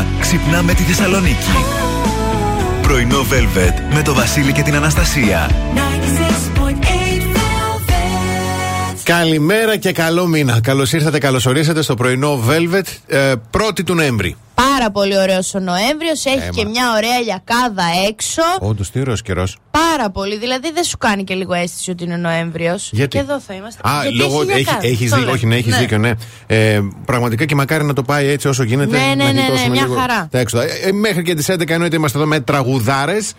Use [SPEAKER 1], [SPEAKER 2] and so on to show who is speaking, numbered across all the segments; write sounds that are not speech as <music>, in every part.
[SPEAKER 1] μέρα ξυπνά με τη Θεσσαλονίκη. Πρωινό Velvet με το Βασίλη και την Αναστασία.
[SPEAKER 2] Καλημέρα και καλό μήνα. Καλώς ήρθατε, καλώς ορίσατε στο πρωινό Velvet, ε, 1η του Νοέμβρη.
[SPEAKER 3] Πάρα πολύ ωραίος ο Νοέμβριος. Έχει
[SPEAKER 2] Έμα.
[SPEAKER 3] και μια ωραία λιακάδα έξω.
[SPEAKER 2] Όντως, τι ωραίος καιρός.
[SPEAKER 3] Πάρα πολύ. Δηλαδή δεν σου κάνει και λίγο αίσθηση ότι είναι Νοέμβριος.
[SPEAKER 2] Γιατί;
[SPEAKER 3] Και εδώ θα είμαστε.
[SPEAKER 2] Α,
[SPEAKER 3] Γιατί
[SPEAKER 2] λόγω.
[SPEAKER 3] έχει
[SPEAKER 2] Έχει,
[SPEAKER 3] λιακάδα.
[SPEAKER 2] έχεις
[SPEAKER 3] Το
[SPEAKER 2] δίκιο,
[SPEAKER 3] λέω.
[SPEAKER 2] όχι, ναι, έχεις
[SPEAKER 3] Ναι.
[SPEAKER 2] δίκιο, ναι. Ε, πραγματικά και μακάρι να το πάει έτσι όσο γίνεται.
[SPEAKER 3] Ναι, ναι,
[SPEAKER 2] να
[SPEAKER 3] ναι, ναι,
[SPEAKER 2] γλιτώσουμε
[SPEAKER 3] μια
[SPEAKER 2] λίγο
[SPEAKER 3] χαρά.
[SPEAKER 2] Τα έξοδα. Ε, ε, μέχρι και τις 11 εννοείται είμαστε εδώ με τραγουδάρες.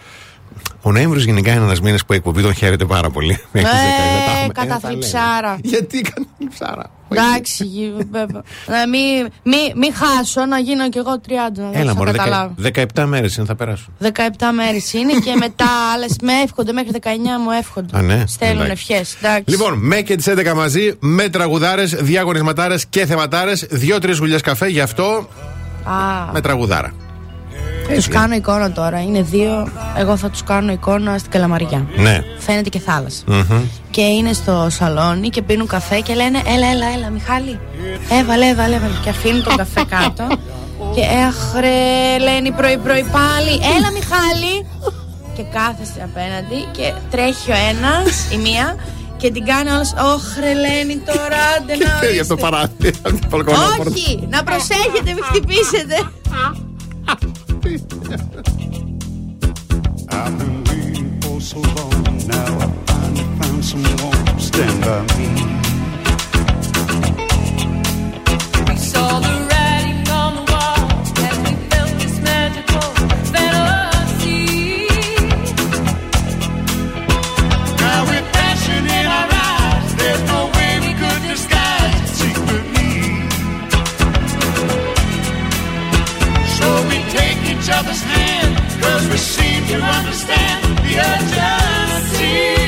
[SPEAKER 2] Ο Νοέμβριος γενικά είναι ένας μήνα που η εκπομπή τον χαίρεται πάρα πολύ. Έχεις δίκιο, δεν τα
[SPEAKER 3] Ε,
[SPEAKER 2] έχουμε-
[SPEAKER 3] καταθλιψάρα.
[SPEAKER 2] ε, τα λέμε. Γιατί καταθλιψάρα;
[SPEAKER 3] Εντάξει, γη- βέβαια. να μην μη, μη χάσω να γίνω κι εγώ 30. δεν
[SPEAKER 2] Έλα,
[SPEAKER 3] θα
[SPEAKER 2] μωρέ,
[SPEAKER 3] καταλάβω.
[SPEAKER 2] 17 μέρες είναι θα περάσουν.
[SPEAKER 3] 17 μέρες είναι και μετά άλλες με εύχονται μέχρι 19 μου εύχονται.
[SPEAKER 2] Α, ναι.
[SPEAKER 3] Στέλνουν
[SPEAKER 2] Εντάξει.
[SPEAKER 3] ευχές.
[SPEAKER 2] Λοιπόν, με και τις 11 μαζί, με τραγουδάρες, διαγωνισματάρε και θεματάρες. Δύο-τρει γουλιές καφέ, γι' αυτό
[SPEAKER 3] Α,
[SPEAKER 2] με τραγουδάρα.
[SPEAKER 3] Τους κάνω εικόνα τώρα. Είναι δύο. Εγώ θα τους κάνω εικόνα στην Καλαμαριά.
[SPEAKER 2] Ναι.
[SPEAKER 3] Φαίνεται και θάλασσα.
[SPEAKER 2] Μμμ.
[SPEAKER 3] Και είναι στο σαλόνι και πίνουν καφέ και λένε Έλα, έλα, έλα, Μιχάλη. Έβαλε, έβαλε, έβαλε. Και αφήνουν τον καφέ κάτω. Και έχρε, λένε πρωί-πρωί πάλι. Έλα, Μιχάλη. Και κάθεσε απέναντι και τρέχει ο ένας, η μία, και την κάνει όλο. Όχρε, λένε τώρα, άντε να.
[SPEAKER 2] Φεύγει από το
[SPEAKER 3] ορίστε».
[SPEAKER 2] παράθυρο. από την μπαλκονόπορτα.
[SPEAKER 3] Όχι, να προσέχετε, μην χτυπήσετε. <laughs>
[SPEAKER 4] I've been waiting for so long. Now I finally found someone to stand by me.
[SPEAKER 5] We saw the
[SPEAKER 4] each other's hand, cause we seem to understand the urgency.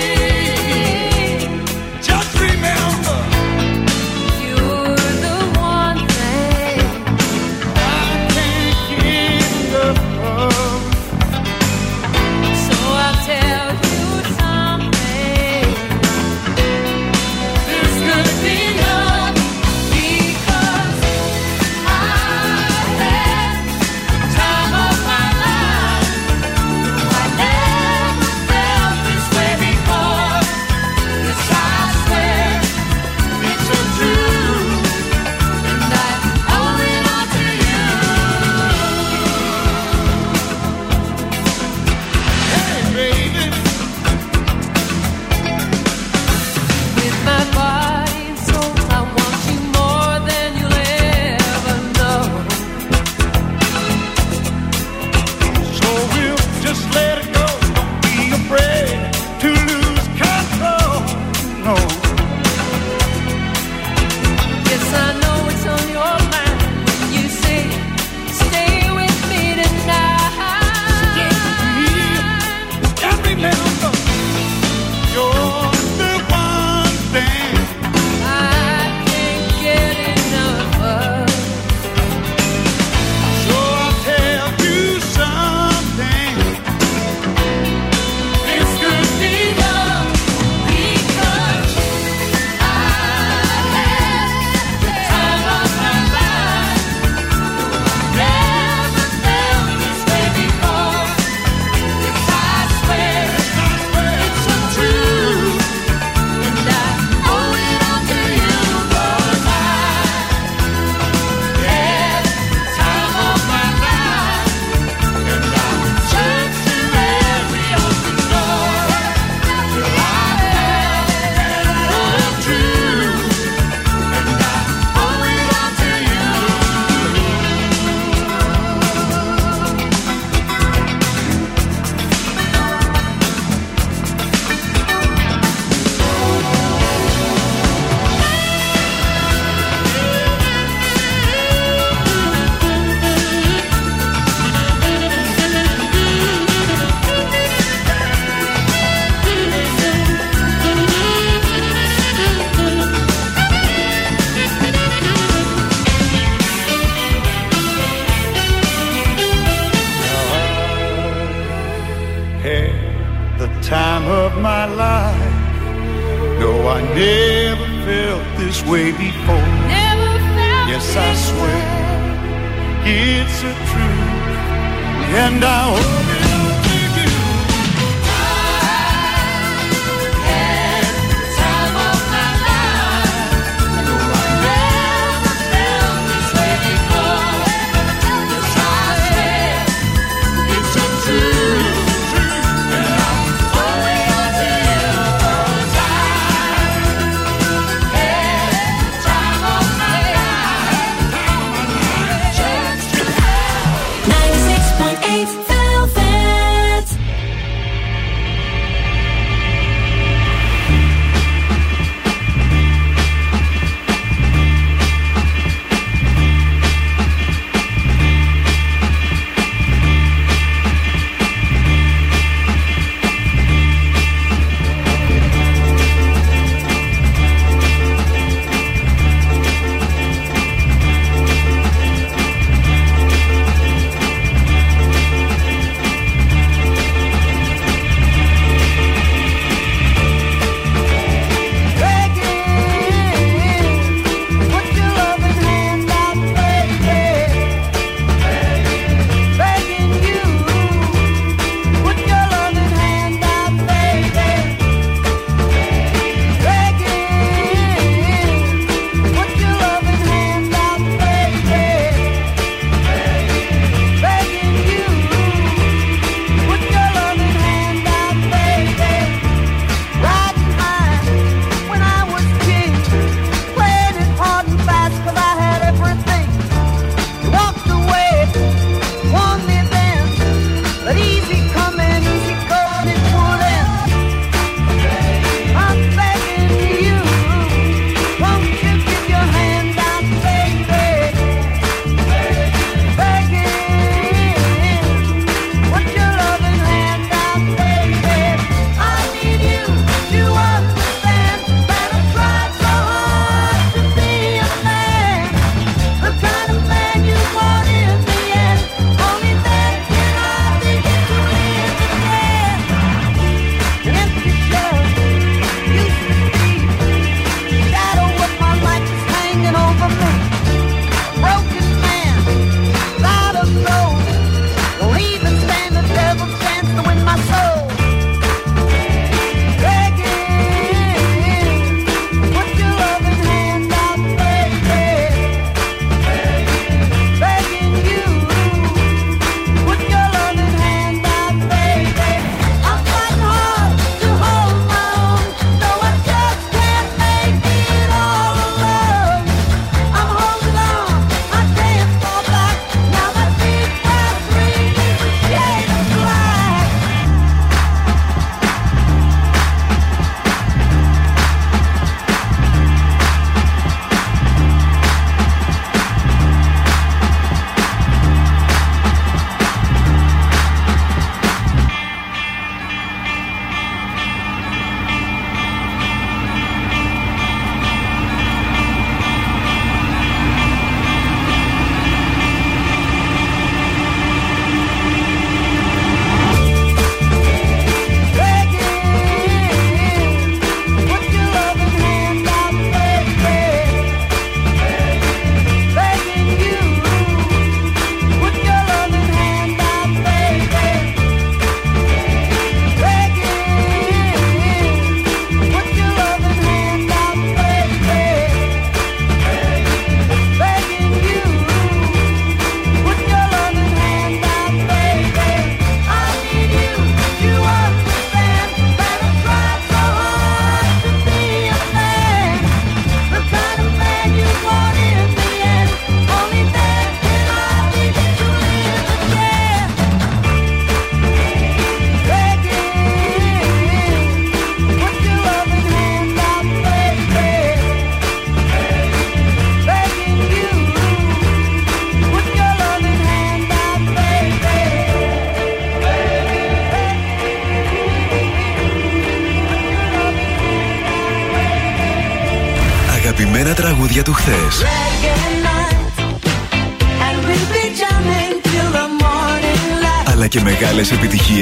[SPEAKER 4] Never felt this way before. Never felt Yes, I swear way.
[SPEAKER 6] it's a truth, and I owe it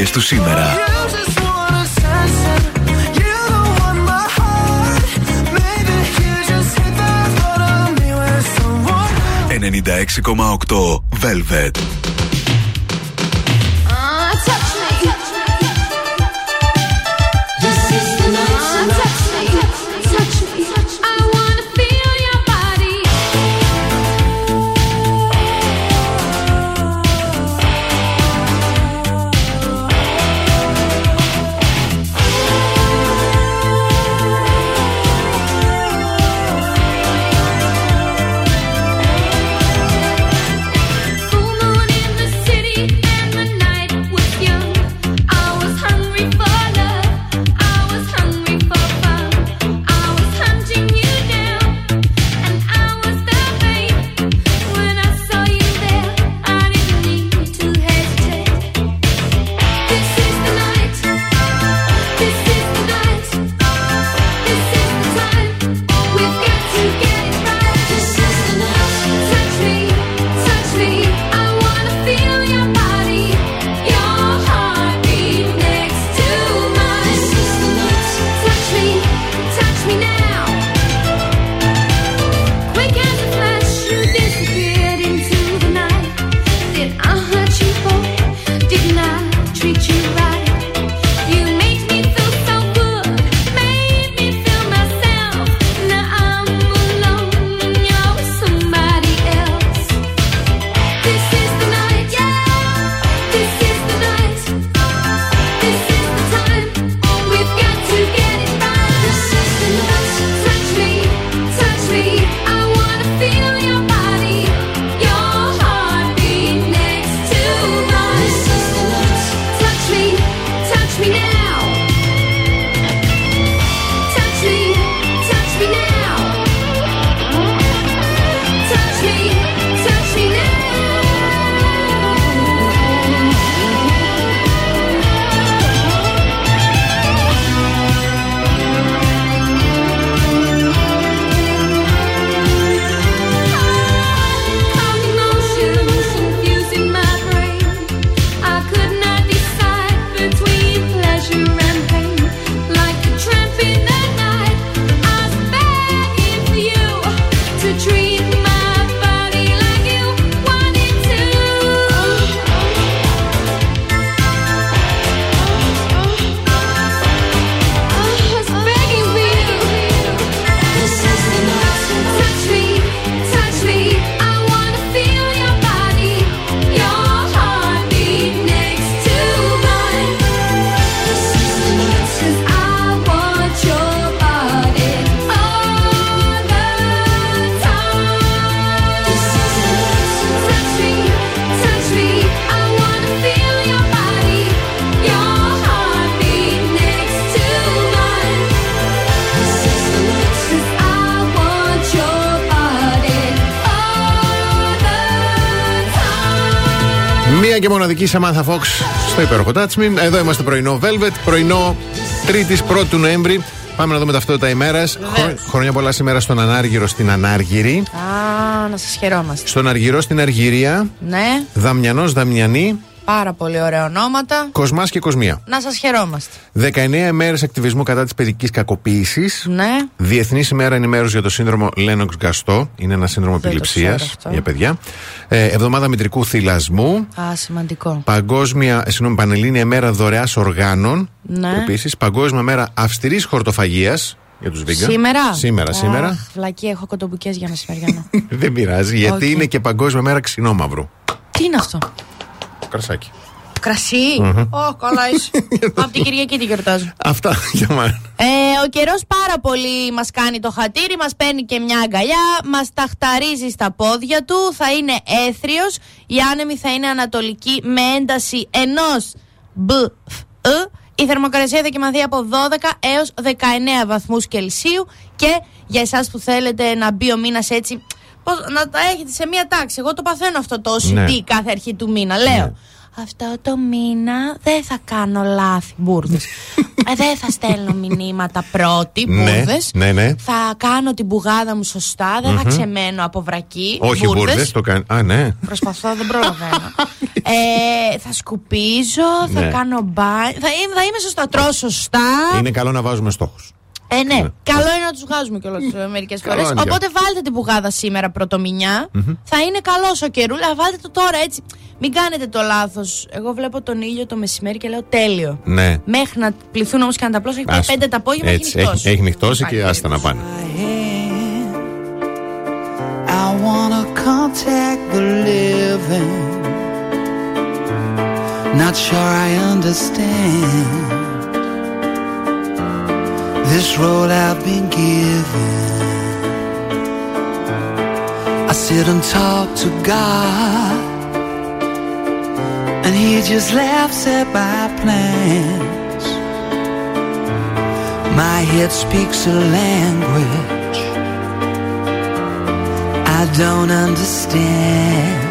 [SPEAKER 1] επιτυχίες του σήμερα.
[SPEAKER 7] 96,8 Velvet.
[SPEAKER 2] Και μοναδική Σαμάνθα Fox στο υπέροχο Touch Me. Εδώ είμαστε πρωινό Velvet, πρωινό 3η 1η Νοέμβρη. Πάμε να δούμε ταυτότητα ημέρας. Χρόνια πολλά σήμερα στον Ανάργυρο στην Ανάργυρη.
[SPEAKER 3] Α, να σας χαιρόμαστε.
[SPEAKER 2] Στον Αργυρό στην Αργυρία.
[SPEAKER 3] Ναι,
[SPEAKER 2] Δαμιανός Δαμιανή.
[SPEAKER 3] πάρα πολύ ωραία ονόματα.
[SPEAKER 2] Κοσμάς και Κοσμία.
[SPEAKER 3] Να σας χαιρόμαστε.
[SPEAKER 2] 19 ημέρες ακτιβισμού κατά της παιδικής κακοποίησης.
[SPEAKER 3] Ναι.
[SPEAKER 2] Διεθνής ημέρα ενημέρωση για το σύνδρομο Λένοξ Γκαστό. Είναι ένα σύνδρομο
[SPEAKER 3] Δεν το
[SPEAKER 2] επιληψίας
[SPEAKER 3] ξέρω αυτό.
[SPEAKER 2] για παιδιά. Ε, εβδομάδα μητρικού θυλασμού.
[SPEAKER 3] Α, σημαντικό.
[SPEAKER 2] Παγκόσμια, ε, συγγνώμη, Πανελλήνια μέρα δωρεάς οργάνων.
[SPEAKER 3] Ναι.
[SPEAKER 2] Επίσης, Παγκόσμια μέρα αυστηρής χορτοφαγίας για τους βίγκαν.
[SPEAKER 3] Σήμερα;
[SPEAKER 2] Σήμερα, σήμερα.
[SPEAKER 3] Αχ, βλακή, έχω κοτομπουκέ για μεσημεριανό. <laughs>
[SPEAKER 2] Δεν πειράζει, γιατί
[SPEAKER 3] Όχι.
[SPEAKER 2] είναι και Παγκόσμια μέρα ξινόμαυρου.
[SPEAKER 3] Τι είναι αυτό;
[SPEAKER 2] Κρασάκι.
[SPEAKER 3] Κρασί; Ω, καλά είσαι. <laughs> Από την Κυριακή τη γιορτάζω.
[SPEAKER 2] Αυτά <laughs> για μένα.
[SPEAKER 3] Ε, ο καιρός πάρα πολύ μας κάνει το χατήρι, μας παίρνει και μια αγκαλιά, μας ταχταρίζει στα πόδια του, θα είναι έθριος. Η άνεμη θα είναι ανατολική με ένταση ενός μπ. φ, ε. Η θερμοκρασία θα κοιμαθεί από 12 έως 19 βαθμούς Κελσίου και για εσάς που θέλετε να μπει ο μήνας έτσι, πώς, να τα έχετε σε μία τάξη. Εγώ το παθαίνω αυτό το OCD
[SPEAKER 2] Ναι.
[SPEAKER 3] κάθε αρχή του μήνα. Λέω, αυτό το μήνα δεν θα κάνω λάθη μπουρδες. <laughs> ε, δεν θα στέλνω μηνύματα πρώτη
[SPEAKER 2] Ναι,
[SPEAKER 3] μπουρδες.
[SPEAKER 2] ναι, ναι.
[SPEAKER 3] Θα κάνω την μπουγάδα μου σωστά, δεν θα ξεμένω από βρακή.
[SPEAKER 2] Όχι
[SPEAKER 3] μπουρδες.
[SPEAKER 2] μπουρδες, το κάνει. Α, ναι.
[SPEAKER 3] Προσπαθώ, δεν προλαβαίνω. <laughs> ε, θα σκουπίζω, θα
[SPEAKER 2] Ναι.
[SPEAKER 3] κάνω μπάνι. Θα, είμαι- θα είμαι σωστά, τρώω σωστά.
[SPEAKER 2] Είναι καλό να βάζουμε στόχους.
[SPEAKER 3] Ε, ναι. Καλό είναι να τους βγάζουμε κιόλας μερικές
[SPEAKER 2] Καλό
[SPEAKER 3] φορές.
[SPEAKER 2] είναι.
[SPEAKER 3] Οπότε βάλτε την πουγάδα σήμερα πρωτομηνιά. Θα είναι καλό ο καιρούλα. Βάλτε το τώρα έτσι. Μην κάνετε το λάθος. Εγώ βλέπω τον ήλιο το μεσημέρι και λέω τέλειο.
[SPEAKER 2] Ναι.
[SPEAKER 3] Μέχρι να πληθούν όμως και να τα πλώσω, έχει πάει
[SPEAKER 2] Άστο.
[SPEAKER 3] 5 το απόγευμα και
[SPEAKER 2] Έτσι,
[SPEAKER 3] έχει νυχτώσει.
[SPEAKER 2] έχει, έχει νυχτώσει και άστα να πάνε.
[SPEAKER 8] I wanna contact the living. Not sure I understand this role I've been given. I sit and talk to God, and He just laughs at my plans. My head speaks a language I don't understand.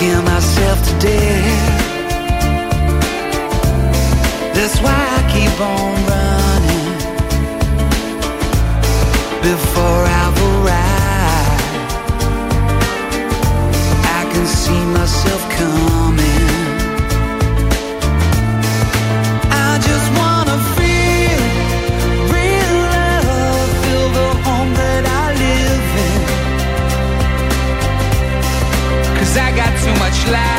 [SPEAKER 8] Scare myself to death. That's why I keep on running. Before I've too much life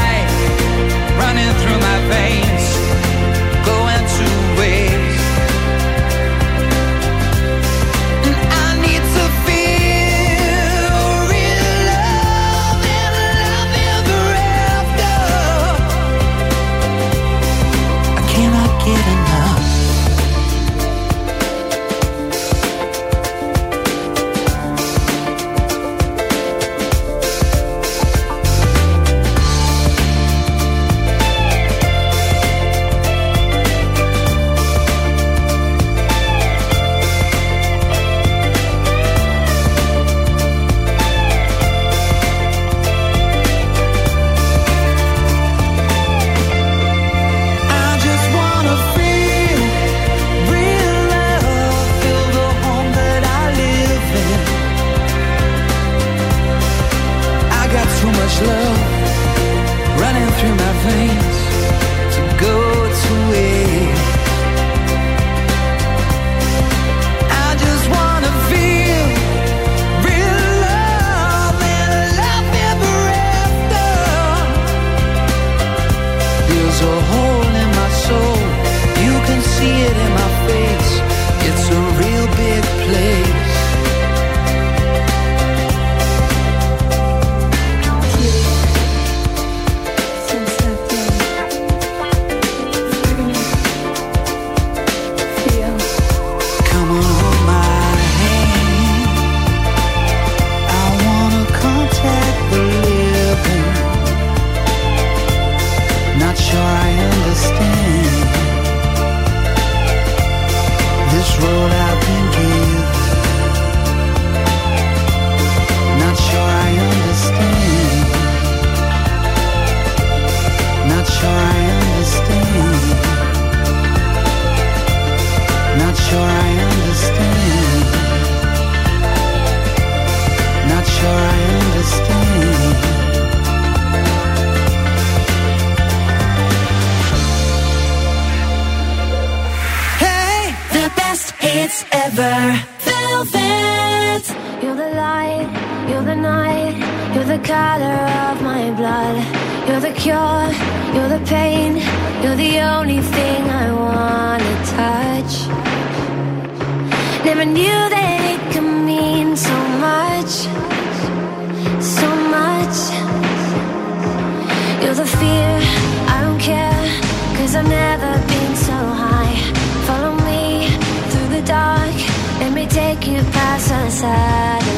[SPEAKER 9] inside.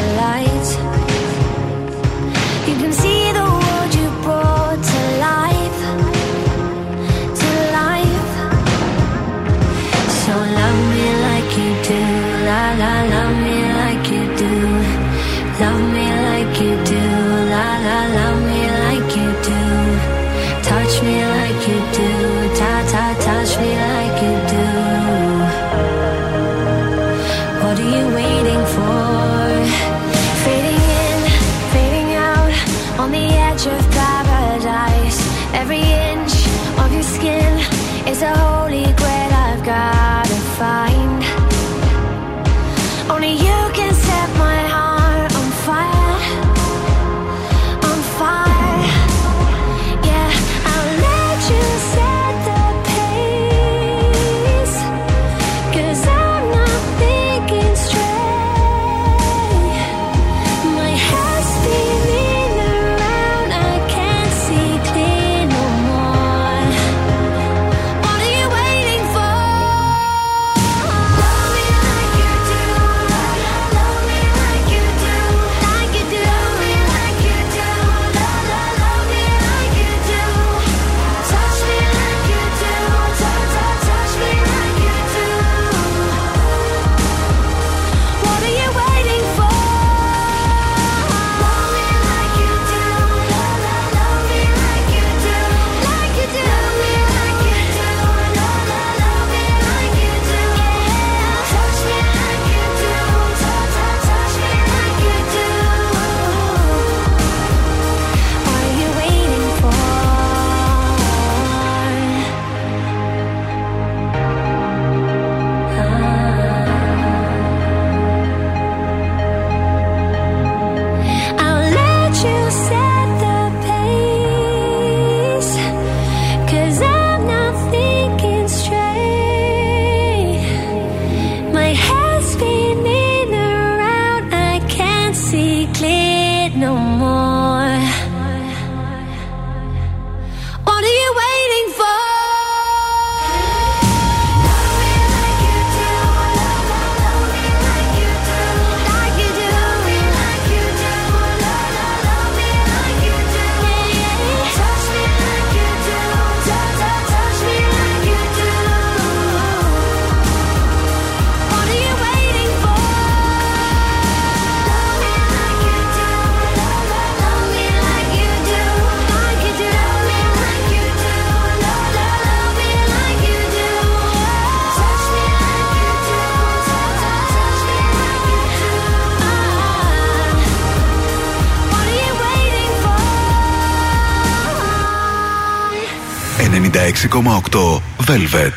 [SPEAKER 9] Velvet.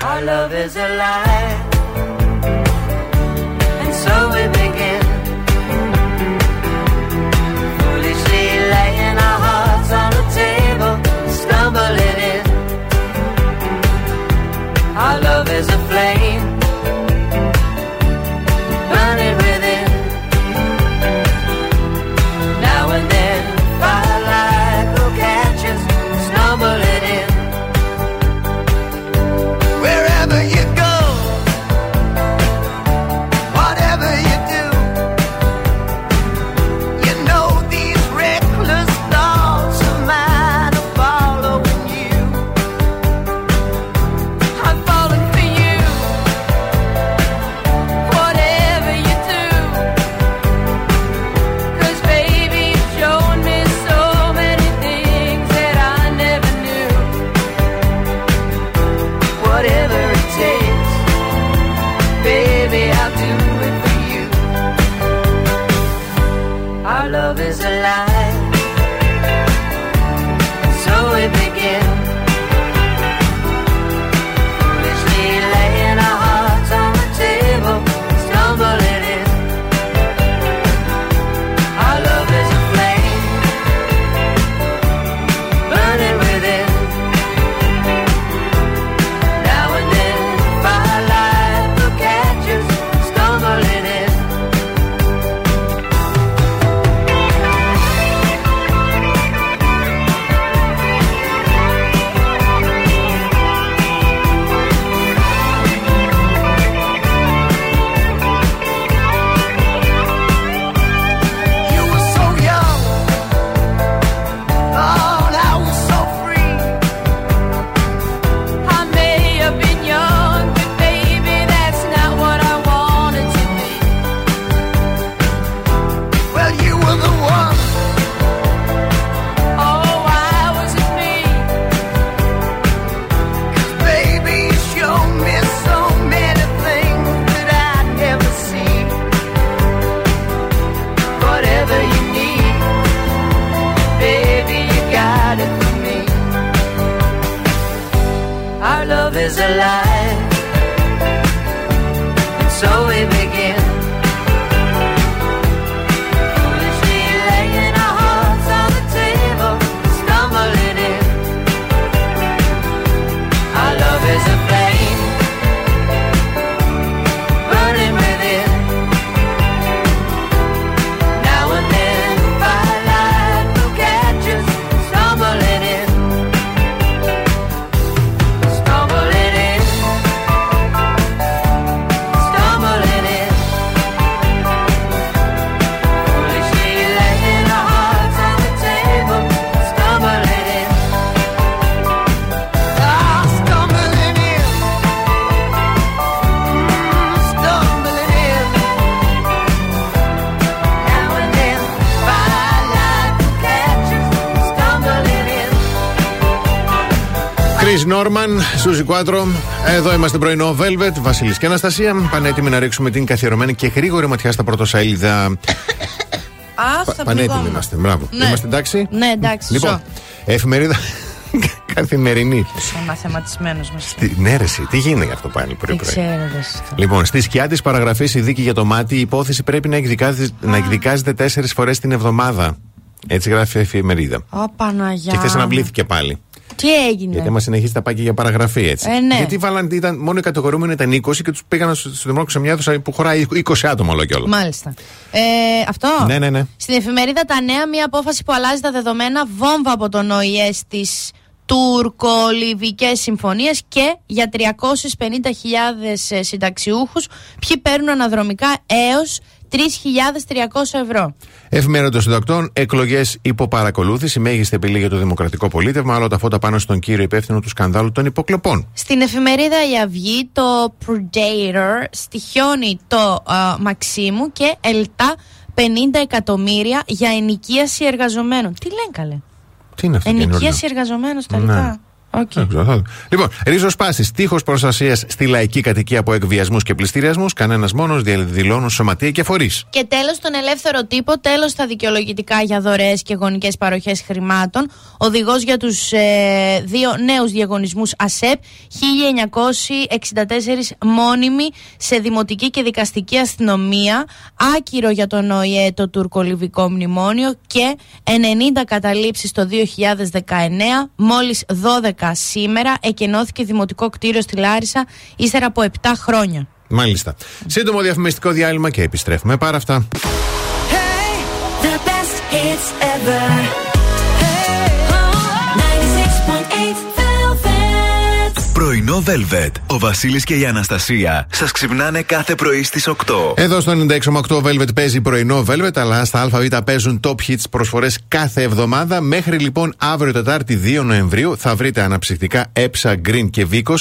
[SPEAKER 2] Norman, Suzy Quattro. Εδώ είμαστε πρωινό Velvet, Βασίλης και Αναστασία. Πανέτοιμοι να ρίξουμε την καθιερωμένη και γρήγορη ματιά στα πρωτοσέλιδα.
[SPEAKER 3] Αχ,
[SPEAKER 2] Πα-
[SPEAKER 3] θα
[SPEAKER 2] Πανέτοιμοι
[SPEAKER 3] πληγόμουν.
[SPEAKER 2] είμαστε. Μπράβο.
[SPEAKER 3] Ναι.
[SPEAKER 2] Είμαστε εντάξει;
[SPEAKER 3] Ναι, εντάξει,
[SPEAKER 2] Λοιπόν,
[SPEAKER 3] ζω.
[SPEAKER 2] εφημερίδα <laughs> καθημερινή.
[SPEAKER 3] Είσαι μαθηματισμένο μας.
[SPEAKER 2] Τι- Ναι, ρε, εσύ, τι γίνεται αυτό πάλι
[SPEAKER 3] Δεν
[SPEAKER 2] πρωί-πρωί;
[SPEAKER 3] ξέρω, δεν σου το-
[SPEAKER 2] Λοιπόν, στη σκιά της παραγραφής η δίκη για το μάτι, η υπόθεση πρέπει να, εκδικάζει, να εκδικάζεται τέσσερις φορές την εβδομάδα. Έτσι γράφει η εφημερίδα.
[SPEAKER 3] Ω, Παναγιά.
[SPEAKER 2] Και χθε
[SPEAKER 3] μου.
[SPEAKER 2] αναβλήθηκε πάλι.
[SPEAKER 3] Τι έγινε;
[SPEAKER 2] Γιατί άμα συνεχίσει τα πάει και για παραγραφή έτσι.
[SPEAKER 3] Ε, ναι.
[SPEAKER 2] Γιατί βάλαν, ήταν, μόνο οι κατηγορούμενοι ήταν 20 και τους πήγαν στο στο δημόσιο μια αίθουσα που χωράει 20 άτομα όλο και όλο.
[SPEAKER 3] Μάλιστα. Ε, αυτό;
[SPEAKER 2] Ναι, ναι, ναι.
[SPEAKER 3] Στην εφημερίδα Τα Νέα, μια απόφαση που αλλάζει τα δεδομένα βόμβα από τον ΟΗΕ στις τουρκο-λιβικές συμφωνίες και για 350.000 ε, συνταξιούχους ποιοι παίρνουν αναδρομικά έως 3.300 ευρώ.
[SPEAKER 2] Εφημερίδα των συντακτών, εκλογές υπό παρακολούθηση, μέγιστη απειλή για το δημοκρατικό πολίτευμα, όλα τα φώτα πάνω στον κύριο υπεύθυνο του σκανδάλου των υποκλοπών.
[SPEAKER 3] Στην εφημερίδα Η Αυγή το Predator στοιχειώνει το α, Μαξίμου και ελτά 50 εκατομμύρια για ενοικίαση εργαζομένων. Τι λένε καλέ;
[SPEAKER 2] Τι είναι αυτό το καινούριο;
[SPEAKER 3] Ενοικίαση εργαζομένων στα
[SPEAKER 2] Ναι.
[SPEAKER 3] λιτά. Οκ.
[SPEAKER 2] Δεν ξέρω, θα- Λοιπόν, Ριζοσπάστης. Τείχος προστασίας στη λαϊκή κατοικία από εκβιασμούς και πλειστηριασμούς. Κανένας μόνος διαδηλώνουν σωματεία και φορείς.
[SPEAKER 3] Και τέλος, τον ελεύθερο τύπο, τέλος τα δικαιολογητικά για δωρεές και γονικές παροχές χρημάτων. Οδηγός για τους ε, δύο νέους διαγωνισμούς ΑΣΕΠ, 1964 μόνιμοι σε δημοτική και δικαστική αστυνομία. Άκυρο για τον ΟΗΕ το τουρκολιβικό μνημόνιο και 90 καταλήψεις το 2019. Μόλις 12 σήμερα εκενώθηκε δημοτικό κτίριο στη Λάρισα ύστερα από 7 χρόνια.
[SPEAKER 2] Μάλιστα. Σύντομο διαφημιστικό διάλειμμα και επιστρέφουμε. Πάρα αυτά.
[SPEAKER 9] The best hits ever.
[SPEAKER 1] Πρωινό Velvet. Ο Βασίλης και η Αναστασία σας ξυπνάνε κάθε πρωί στις 8.
[SPEAKER 2] Εδώ στο 96,8 Velvet παίζει πρωινό Velvet, αλλά στα ΑΒ παίζουν top hits προσφορές κάθε εβδομάδα. Μέχρι λοιπόν αύριο Τετάρτη 2 Νοεμβρίου θα βρείτε αναψυκτικά Epsa Green και Vicos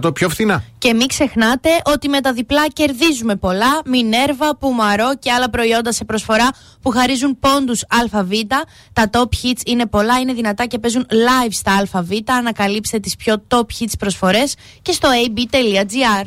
[SPEAKER 2] 25% πιο φθηνά.
[SPEAKER 3] Και μην ξεχνάτε ότι με τα διπλά κερδίζουμε πολλά. Μινέρβα, Πουμαρό και άλλα προϊόντα σε προσφορά που χαρίζουν πόντους ΑΒ. Τα top hits είναι πολλά, είναι δυνατά και παίζουν live στα ΑΒ. Ανακαλύψτε τις πιο top hits προσφορές και στο ab.gr.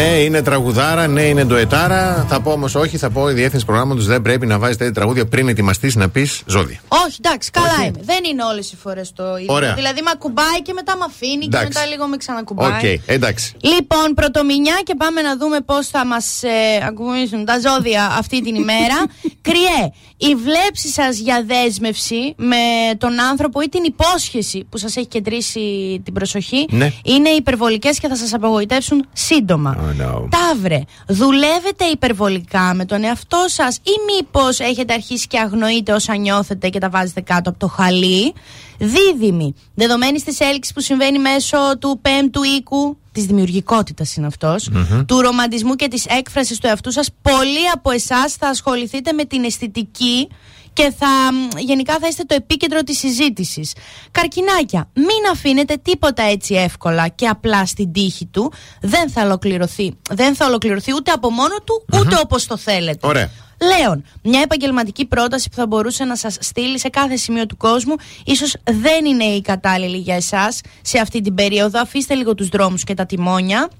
[SPEAKER 2] man. Είναι τραγουδάρα, ναι, είναι ντουετάρα. Θα πω όμως όχι, θα πω η διεύθυνση προγράμματος δεν πρέπει να βάζει τέτοια τραγούδια πριν ετοιμαστείς να πεις ζώδια.
[SPEAKER 3] Όχι, εντάξει, καλά είμαι. Δεν είναι όλες οι φορές το ίδιο.
[SPEAKER 2] Ωραία.
[SPEAKER 3] Δηλαδή, με ακουμπάει και μετά με αφήνει και
[SPEAKER 2] Εντάξει.
[SPEAKER 3] μετά λίγο με ξανακουμπάει.
[SPEAKER 2] Οκ, εντάξει.
[SPEAKER 3] Λοιπόν, πρωτομηνιά και πάμε να δούμε πώς θα μας ε, ακουμπήσουν τα ζώδια αυτή την ημέρα. <laughs> Κριέ, η βλέψη σας για δέσμευση με τον άνθρωπο ή την υπόσχεση που σας έχει κεντρήσει την προσοχή
[SPEAKER 2] Ναι.
[SPEAKER 3] είναι υπερβολικές και θα σας απογοητεύσουν σύντομα.
[SPEAKER 2] Oh, no.
[SPEAKER 3] Ταύρε, δουλεύετε υπερβολικά με τον εαυτό σας ή μήπως έχετε αρχίσει και αγνοείτε όσα νιώθετε και τα βάζετε κάτω από το χαλί; Δίδυμη, δεδομένη της έλξης που συμβαίνει μέσω του πέμπτου οίκου, της δημιουργικότητας είναι αυτός, του ρομαντισμού και της έκφρασης του εαυτού σας, πολλοί από εσάς θα ασχοληθείτε με την αισθητική και θα μ, γενικά θα είστε το επίκεντρο της συζήτησης. Καρκινάκια, μην αφήνετε τίποτα έτσι εύκολα και απλά στην τύχη του. Δεν θα ολοκληρωθεί, δεν θα ολοκληρωθεί ούτε από μόνο του, ούτε όπως το θέλετε.
[SPEAKER 2] Ωραία.
[SPEAKER 3] Λέων, μια επαγγελματική πρόταση που θα μπορούσε να σας στείλει σε κάθε σημείο του κόσμου ίσως δεν είναι η κατάλληλη για εσάς σε αυτή την περίοδο. Αφήστε λίγο τους δρόμους και τα τιμόνια.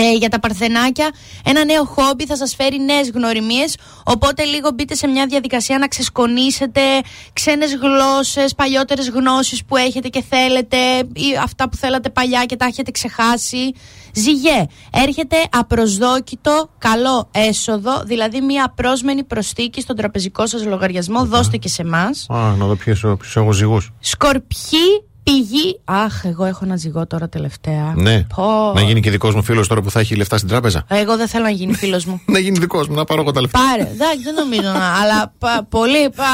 [SPEAKER 3] Ε, για τα παρθενάκια, ένα νέο χόμπι θα σας φέρει νέες γνωριμίες οπότε λίγο μπείτε σε μια διαδικασία να ξεσκονίσετε ξένες γλώσσες, παλιότερες γνώσεις που έχετε και θέλετε ή αυτά που θέλατε παλιά και τα έχετε ξεχάσει. Ζυγέ, έρχεται απροσδόκητο καλό έσοδο, δηλαδή μια απρόσμενη προσθήκη στον τραπεζικό σας λογαριασμό, δώστε και σε εμάς.
[SPEAKER 2] Α, να δω ποιους έχω ζυγούς.
[SPEAKER 3] Σκορπιοί, πηγή. Αχ, εγώ έχω ένα ζυγό τώρα τελευταία.
[SPEAKER 2] Ναι.
[SPEAKER 3] Πω.
[SPEAKER 2] Να γίνει και δικός μου φίλος τώρα που θα έχει λεφτά στην τράπεζα.
[SPEAKER 3] Εγώ δεν θέλω να γίνει φίλος μου. <laughs>
[SPEAKER 2] Να γίνει δικός μου, να πάρω εγώ τα λεφτά.
[SPEAKER 3] Πάρε, εντάξει, δεν νομίζω να. Αλλά πα- πολύ. Πα,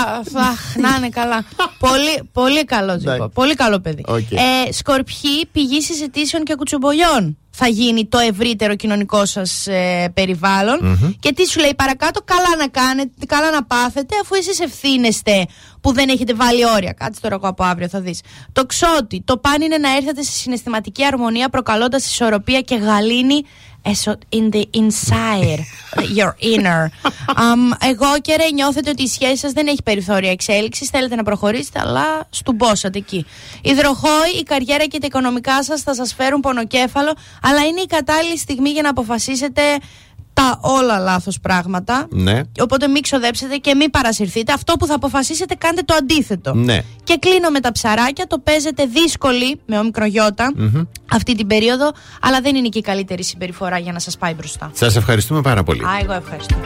[SPEAKER 3] αχ, να είναι καλά. πολύ, πολύ καλό ζυγό.
[SPEAKER 2] Εντάξει.
[SPEAKER 3] Πολύ καλό παιδί.
[SPEAKER 2] Οκ.
[SPEAKER 3] Ε, σκορπιοί, πηγή συζητήσεων και κουτσομπολιών θα γίνει το ευρύτερο κοινωνικό σας ε, περιβάλλον. Και τι σου λέει παρακάτω, καλά να κάνετε, καλά να πάθετε, αφού εσείς ευθύνεστε που δεν έχετε βάλει όρια. Κάτσε τώρα εγώ από αύριο, θα δεις. Τοξότη, το παν είναι να έρθετε σε συναισθηματική αρμονία προκαλώντας ισορροπία και γαλήνη εσω- in the inside, your inner. Um, εγώ και ρε νιώθετε ότι η σχέση σας δεν έχει περιθώρια εξέλιξης, θέλετε να προχωρήσετε, αλλά στουμπόσατε εκεί. Υδροχόη, η καριέρα και τα οικονομικά σας θα σας φέρουν πονοκέφαλο, αλλά είναι η κατάλληλη στιγμή για να αποφασίσετε τα όλα λάθος πράγματα.
[SPEAKER 2] Ναι.
[SPEAKER 3] Οπότε μην ξοδέψετε και μην παρασυρθείτε. Αυτό που θα αποφασίσετε, κάντε το αντίθετο.
[SPEAKER 2] Ναι.
[SPEAKER 3] Και κλείνω με τα ψαράκια. Το παίζετε δύσκολη με ομικρογιώτα αυτή την περίοδο, αλλά δεν είναι και η καλύτερη συμπεριφορά για να σας πάει μπροστά.
[SPEAKER 2] Σας ευχαριστούμε πάρα πολύ.
[SPEAKER 3] Α, εγώ ευχαριστώ.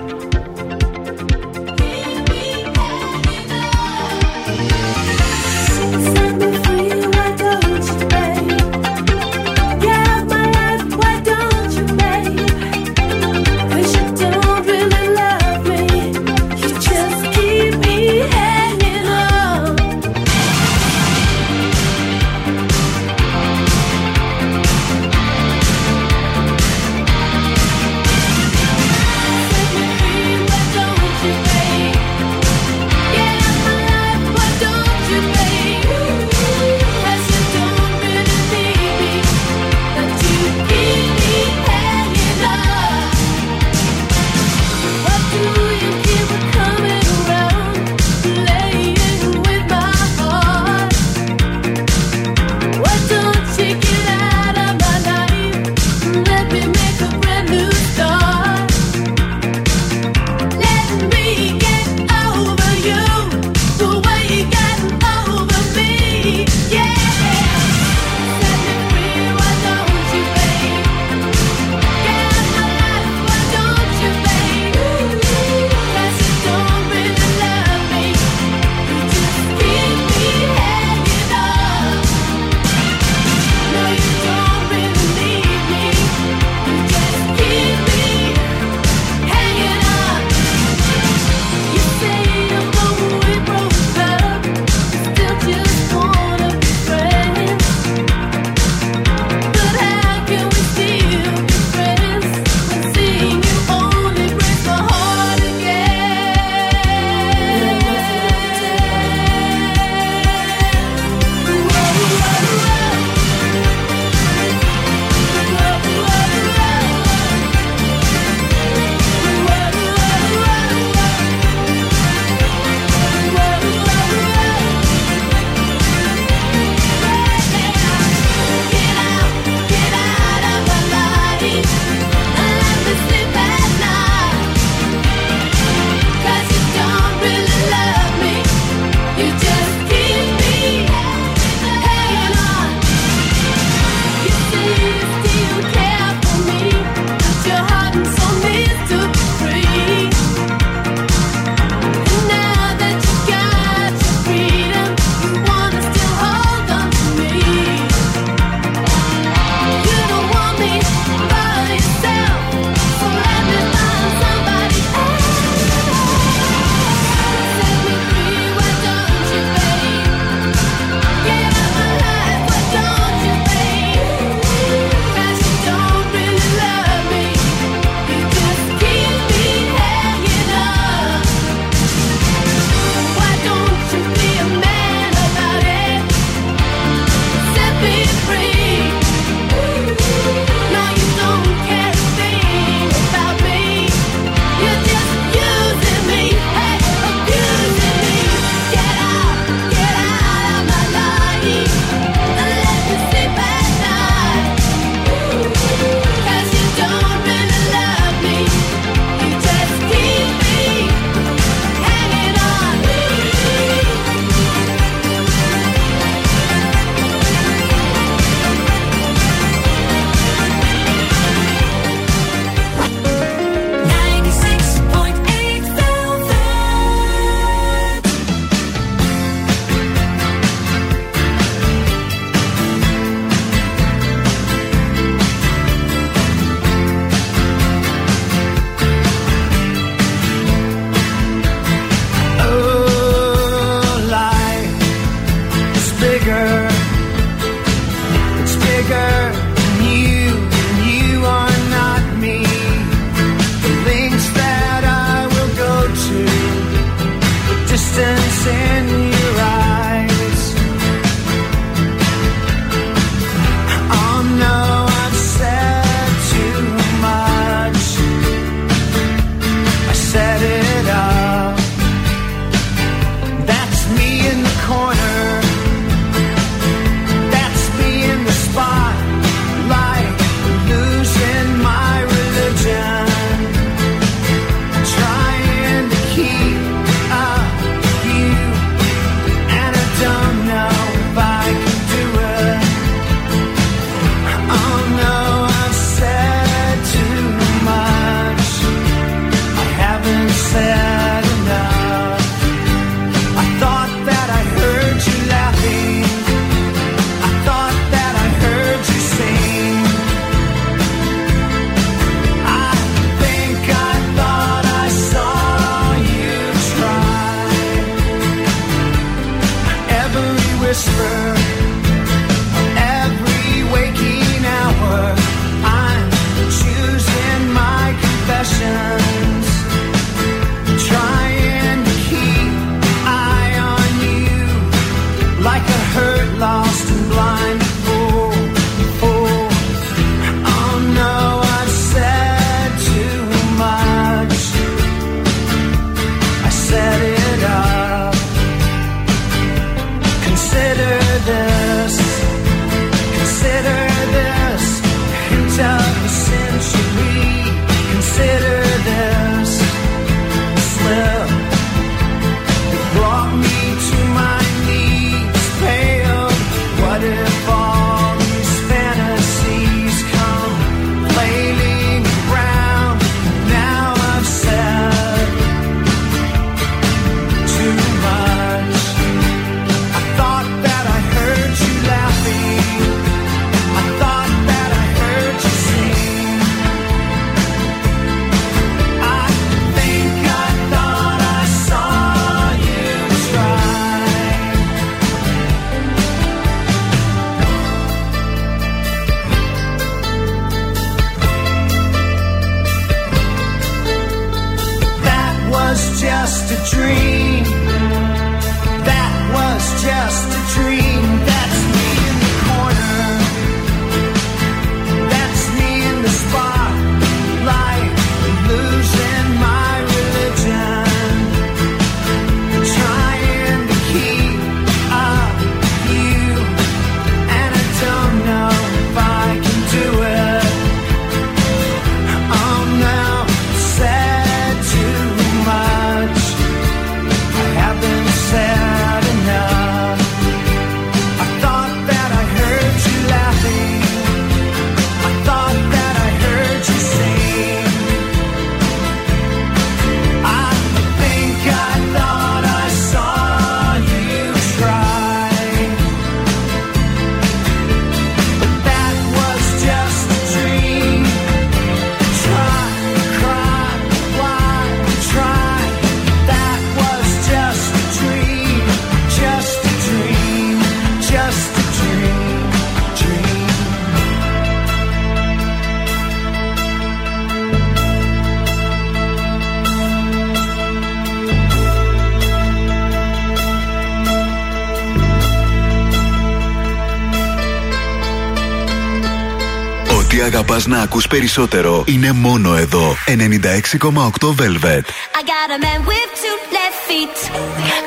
[SPEAKER 1] να ακούς περισσότερο είναι μόνο εδώ. 96,8 Velvet.
[SPEAKER 7] I got a man with two left feet.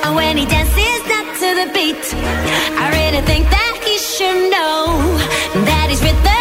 [SPEAKER 7] And when he dances not to the beat. I really think that he should know that he's rhythm.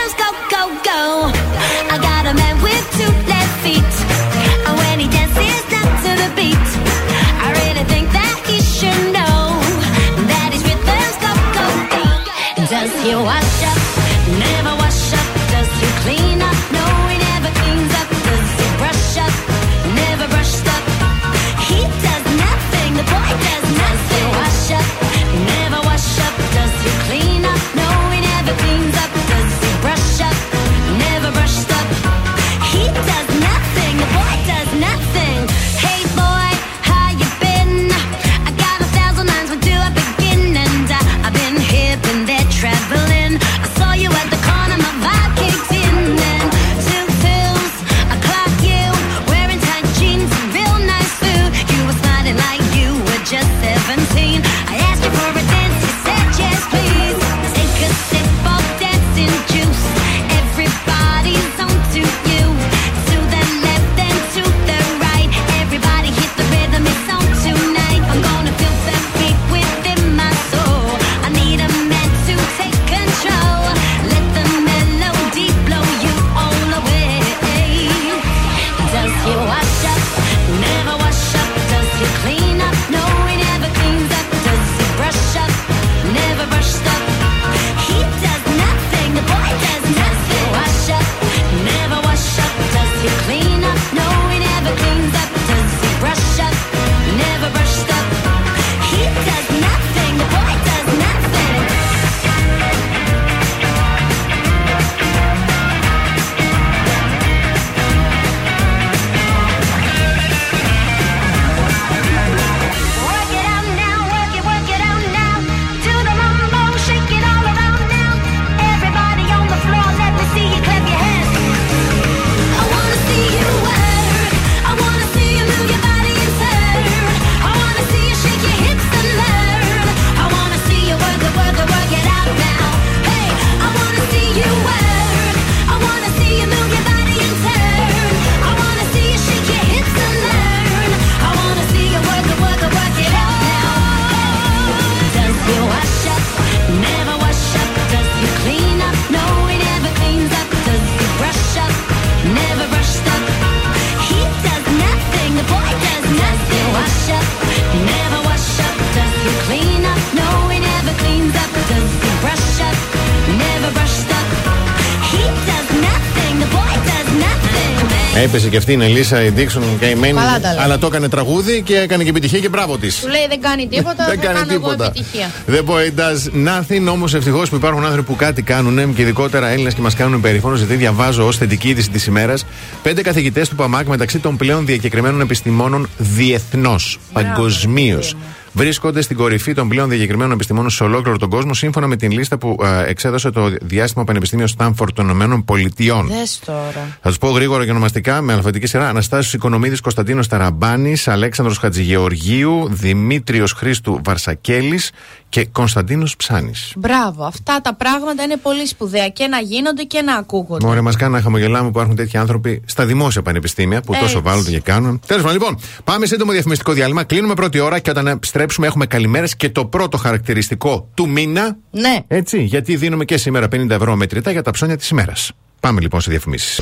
[SPEAKER 2] Έπεσε και αυτή η Ελίσσα, η Dixon καημένη.
[SPEAKER 3] Καλά τα λέει.
[SPEAKER 2] Αλλά το έκανε τραγούδι και έκανε και επιτυχία και μπράβο της.
[SPEAKER 3] Του λέει δεν κάνει τίποτα, <laughs>
[SPEAKER 2] Δεν
[SPEAKER 3] θα
[SPEAKER 2] κάνει
[SPEAKER 3] κάνω εγώ
[SPEAKER 2] τίποτα.
[SPEAKER 3] επιτυχία.
[SPEAKER 2] The boy does nothing. Όμως ευτυχώς που υπάρχουν άνθρωποι που κάτι κάνουν και ειδικότερα Έλληνες και μας κάνουν περήφανο. Γιατί διαβάζω ως θετική είδηση της ημέρας πέντε καθηγητές του ΠΑΜΑΚ μεταξύ των πλέον διακεκριμένων επιστημόνων διεθνώς, παγκοσμίως. Βρίσκονται στην κορυφή των πλέον διακεκριμένων επιστημόνων σε ολόκληρο τον κόσμο, σύμφωνα με την λίστα που ε, εξέδωσε το διάστημα Πανεπιστήμιο Στάνφορντ των Ηνωμένων Πολιτειών.
[SPEAKER 3] Δες τώρα.
[SPEAKER 2] Θα του πω γρήγορα και ονομαστικά με αλφαβητική σειρά. Αναστάσιος Οικονομίδης Κωνσταντίνος Ταραμπάνης, Αλέξανδρος Χατζηγεωργίου, Δημήτριος Χρήστου Βαρσακέλης και Κωνσταντίνος Ψάνης.
[SPEAKER 3] Μπράβο, αυτά τα πράγματα είναι πολύ σπουδαία και να γίνονται και να ακούγονται.
[SPEAKER 2] Μωρέ, μας κάνει να χαμογελάμε που υπάρχουν τέτοιοι άνθρωποι στα δημόσια πανεπιστήμια που τόσο
[SPEAKER 3] Έτσι.
[SPEAKER 2] βάλλονται και κάνουν. Τέλος πάντων, λοιπόν, πάμε σύντομο διαφημιστικό διάλειμμα. Κλείνουμε πρώτη ώρα και όταν επιστρέψουμε έχουμε καλημέρες και το πρώτο χαρακτηριστικό του μήνα.
[SPEAKER 3] Ναι.
[SPEAKER 2] Έτσι, γιατί δίνουμε και σήμερα 50 ευρώ μετρητά για τα ψώνια της ημέρας. Πάμε λοιπόν σε διαφημίσεις.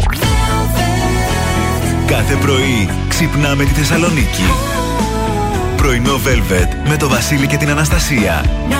[SPEAKER 1] Κάθε πρωί ξυπνάμε τη Θεσσαλονίκη. Πρωινό Velvet με το Βασίλη και την Αναστασία.
[SPEAKER 9] 96.8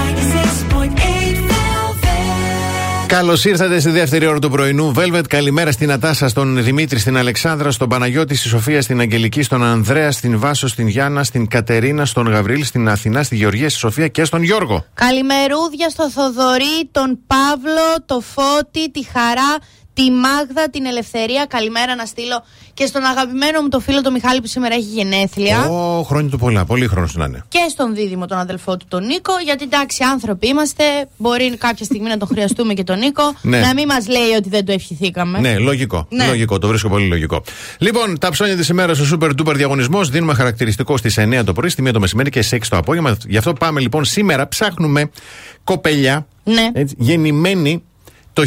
[SPEAKER 2] Καλώς ήρθατε στη δεύτερη ώρα του πρωινού. Velvet, καλημέρα στην Ατάσα, στον Δημήτρη, στην Αλεξάνδρα, στον Παναγιώτη, στη Σοφία, στην Αγγελική, στον Ανδρέα, στην Βάσο, στην Γιάννα, στην Κατερίνα, στον Γαβρίλ, στην Αθηνά, στη Γεωργία, στη Σοφία και στον Γιώργο.
[SPEAKER 3] Καλημερούδια στο Θοδωρή, τον Παύλο, το Φώτη, τη Χαρά, τη Μάγδα, την Ελευθερία. Καλημέρα να στείλω και στον αγαπημένο μου το φίλο τον Μιχάλη που σήμερα έχει γενέθλια.
[SPEAKER 2] Ω, χρόνια του πολλά, πολύ χρόνος να είναι.
[SPEAKER 3] Και στον δίδυμο τον αδελφό του τον Νίκο, γιατί εντάξει άνθρωποι είμαστε, μπορεί κάποια στιγμή να τον χρειαστούμε και τον Νίκο,
[SPEAKER 2] Ναι.
[SPEAKER 3] να μην μας λέει ότι δεν το ευχηθήκαμε.
[SPEAKER 2] Ναι, λογικό.
[SPEAKER 3] Ναι.
[SPEAKER 2] Λογικό, το βρίσκω πολύ λογικό. Λοιπόν, τα ψώνια της ημέρας στο Super Duper διαγωνισμός δίνουμε χαρακτηριστικό στις 9 το πρωί, στη 1 το μεσημέρι και στις 6 το απόγευμα. Γι' αυτό πάμε λοιπόν σήμερα, ψάχνουμε κοπελιά
[SPEAKER 3] Ναι.
[SPEAKER 2] έτσι, γεννημένη το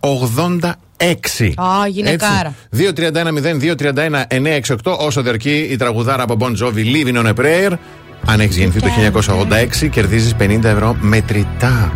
[SPEAKER 2] 1986.
[SPEAKER 3] Α, γυναικάρα.
[SPEAKER 2] 231-0-231-968 όσο διαρκεί η τραγουδάρα από Bon Jovi Living on a Prayer. Αν έχεις γεννηθεί το 1986, κερδίζεις 50 ευρώ μετρητά.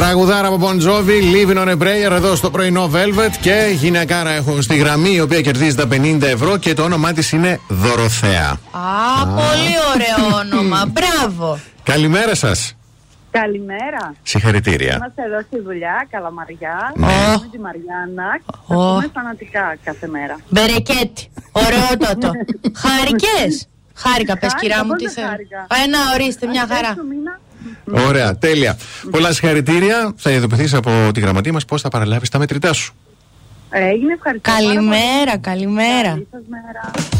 [SPEAKER 2] Τραγουδάρα από Bon Jovi, Living on a Prayer εδώ στο πρωινό Velvet και γυναικάρα έχω στη γραμμή η οποία κερδίζει τα 50 ευρώ και το όνομά της είναι Δωροθέα.
[SPEAKER 3] Α, πολύ ωραίο όνομα. <laughs> Μπράβο.
[SPEAKER 2] Καλημέρα σας.
[SPEAKER 10] Καλημέρα.
[SPEAKER 2] Συγχαρητήρια.
[SPEAKER 10] Είμαστε εδώ στη δουλειά, Καλαμαριά.
[SPEAKER 2] Ναι.
[SPEAKER 10] Με τη Μαριάννα.
[SPEAKER 3] Ω.
[SPEAKER 10] Θα πούμε φανατικά κάθε μέρα.
[SPEAKER 3] Μπερεκέτη. Ωραιότατο. <laughs> Χάρηκες. Χάρηκα, πες
[SPEAKER 10] Χάρηκα,
[SPEAKER 3] κυρά μου,
[SPEAKER 10] πώς
[SPEAKER 3] τι
[SPEAKER 10] δεν
[SPEAKER 3] θέλω.
[SPEAKER 10] χάρηκα;
[SPEAKER 3] Ένα, ορίστε, μια χαρά.
[SPEAKER 10] Αυτές το μήνα.
[SPEAKER 2] Ωραία, τέλεια. Πολλά συγχαρητήρια. Θα ειδοποιηθείς από τη γραμματεία μας πώς θα παραλάβεις τα μετρητά σου.
[SPEAKER 10] Έγινε, ευχαριστώ. πάρα πολύ.
[SPEAKER 3] Καλημέρα, καλημέρα.
[SPEAKER 10] Καλή σας μέρα.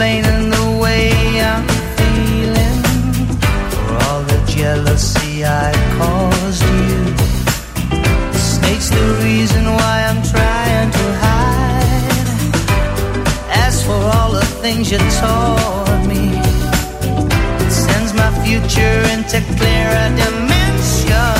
[SPEAKER 8] Explaining the way I'm feeling. For all the jealousy I caused you. Snake's the reason why I'm trying to hide. As for all the things you taught me, it sends my future into clearer dimensions.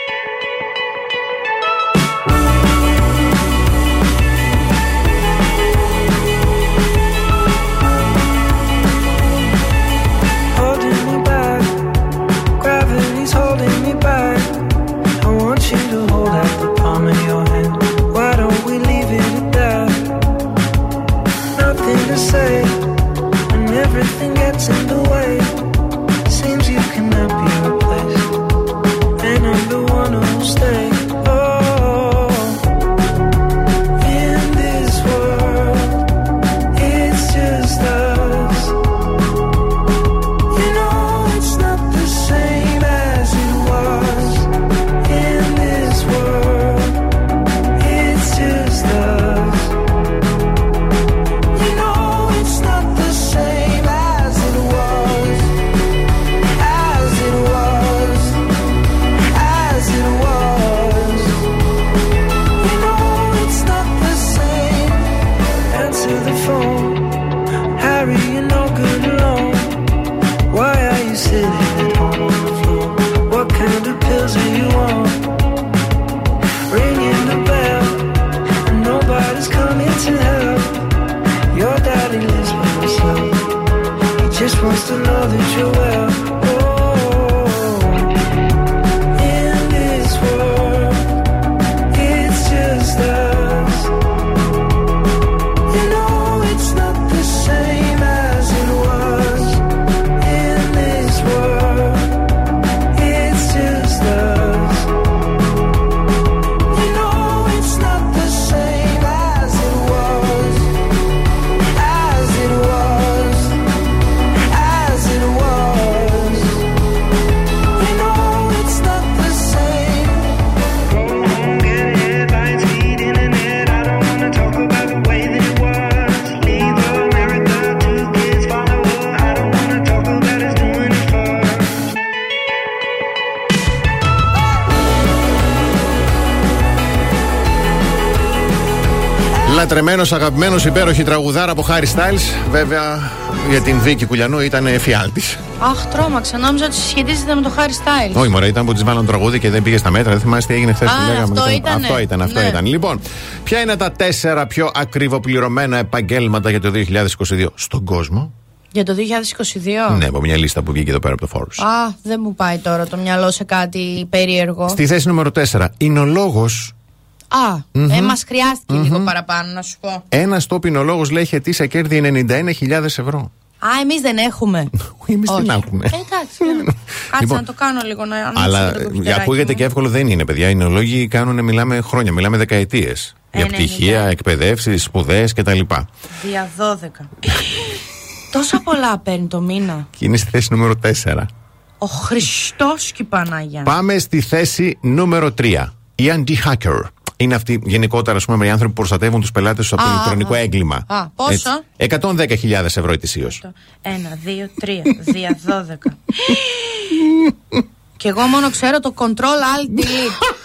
[SPEAKER 2] Λατρεμένο, αγαπημένος, υπέροχη τραγουδάρα από Χάρι Στάιλς. Βέβαια για την Βίκη Κουλιανού ήταν εφιάλτης.
[SPEAKER 3] Αχ, τρόμαξα. Νόμιζα ότι συσχετίζεται με το Harry Styles.
[SPEAKER 2] Όχι, μωρέ, ήταν που τη βάλαν τραγούδι και δεν πήγε στα μέτρα. Δεν θυμάστε τι έγινε χθες
[SPEAKER 3] Α,
[SPEAKER 2] που λέγαμε.
[SPEAKER 3] αυτό
[SPEAKER 2] Λοιπόν,
[SPEAKER 3] ήτανε.
[SPEAKER 2] Αυτό ήταν, αυτό
[SPEAKER 3] Ναι.
[SPEAKER 2] ήταν. Λοιπόν, ποια είναι τα τέσσερα πιο ακριβοπληρωμένα επαγγέλματα για το 2022 στον κόσμο;
[SPEAKER 3] Για το 2022.
[SPEAKER 2] Ναι, από μια λίστα που βγήκε εδώ πέρα από το Forbes.
[SPEAKER 3] Α, δεν μου πάει τώρα το μυαλό σε κάτι περίεργο.
[SPEAKER 2] Στη θέση νούμερο 4, εινολόγος.
[SPEAKER 3] Α, ε, μας χρειάστηκε λίγο παραπάνω, να σου πω. Α,
[SPEAKER 2] Ένας top εινολόγο λέει έχει ετήσια κέρδη 91.000 ευρώ.
[SPEAKER 3] εμείς δεν έχουμε. <laughs>
[SPEAKER 2] Εμείς
[SPEAKER 3] Όχι.
[SPEAKER 2] δεν έχουμε.
[SPEAKER 3] Ε, Εντάξει. Κάτσε
[SPEAKER 2] Λοιπόν,
[SPEAKER 3] να το κάνω λίγο να ανοίξω
[SPEAKER 2] Αλλά
[SPEAKER 3] λίγο το κομπιουτεράκι
[SPEAKER 2] ακούγεται
[SPEAKER 3] μου.
[SPEAKER 2] και εύκολο δεν είναι, παιδιά. Οι εινολόγοι κάνουν, μιλάμε χρόνια, μιλάμε δεκαετίες. Για
[SPEAKER 3] Ε, ναι,
[SPEAKER 2] πτυχία,
[SPEAKER 3] ναι.
[SPEAKER 2] εκπαιδεύσεις, σπουδές κτλ.
[SPEAKER 3] Δια 12. <laughs> Τόσα πολλά παίρνει το μήνα.
[SPEAKER 2] Και είναι στη θέση νούμερο 4.
[SPEAKER 3] Ο Χριστός και η Πανάγια.
[SPEAKER 2] Πάμε στη θέση νούμερο 3. Οι anti-hacker. Είναι αυτοί γενικότερα ας πούμε, οι άνθρωποι που προστατεύουν τους πελάτες του από το
[SPEAKER 3] Α,
[SPEAKER 2] ηλεκτρονικό
[SPEAKER 3] α.
[SPEAKER 2] έγκλημα.
[SPEAKER 3] Α, πόσο;
[SPEAKER 2] Έτσι. 110.000 ευρώ ετησίως.
[SPEAKER 3] Ένα, δύο, τρία, δια 12. Και εγώ μόνο ξέρω το Control Alt Delete.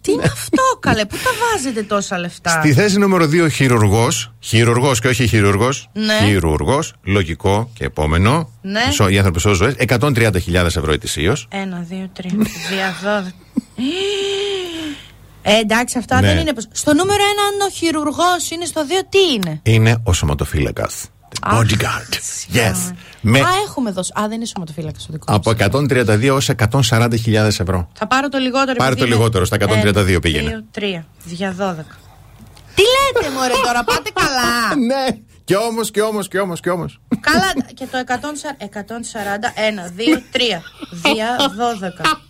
[SPEAKER 3] Τι είναι αυτό, καλέ, πού τα βάζετε τόσα λεφτά;
[SPEAKER 2] Στη θέση νούμερο 2, χειρουργός. Χειρουργός και όχι χειρουργός.
[SPEAKER 3] Ναι.
[SPEAKER 2] Χειρουργός. Λογικό και επόμενο.
[SPEAKER 3] Ναι.
[SPEAKER 2] Σω- Οι άνθρωποι σώζουν ζωές. 130.000 ευρώ ετησίως.
[SPEAKER 3] Ένα, δύο, τρία, δια 12. Ε, εντάξει, αυτά
[SPEAKER 2] Ναι.
[SPEAKER 3] δεν είναι. πως- Στο νούμερο ένα, αν ο χειρουργός είναι στο δύο, τι είναι;
[SPEAKER 2] Είναι ο σωματοφύλακας.
[SPEAKER 3] Αχ,
[SPEAKER 2] Bodyguard. Yes. Με
[SPEAKER 3] Α, έχουμε δώσει. Α, δεν είναι σωματοφύλακας ο δικός
[SPEAKER 2] από 132 έως 140.000 ευρώ.
[SPEAKER 3] Θα πάρω το λιγότερο.
[SPEAKER 2] Πάρε
[SPEAKER 3] επειδή
[SPEAKER 2] το
[SPEAKER 3] είναι-
[SPEAKER 2] λιγότερο, στα 132
[SPEAKER 3] Ένα,
[SPEAKER 2] πήγαινε.
[SPEAKER 3] Δύο, τρία, δια 12. Τι λέτε, μωρέ, τώρα πάτε καλά. <laughs>
[SPEAKER 2] ναι. Και όμως, και όμως, και όμως, και όμως.
[SPEAKER 3] Καλά, και το 140, 140, 1, 2, 3, δια 12.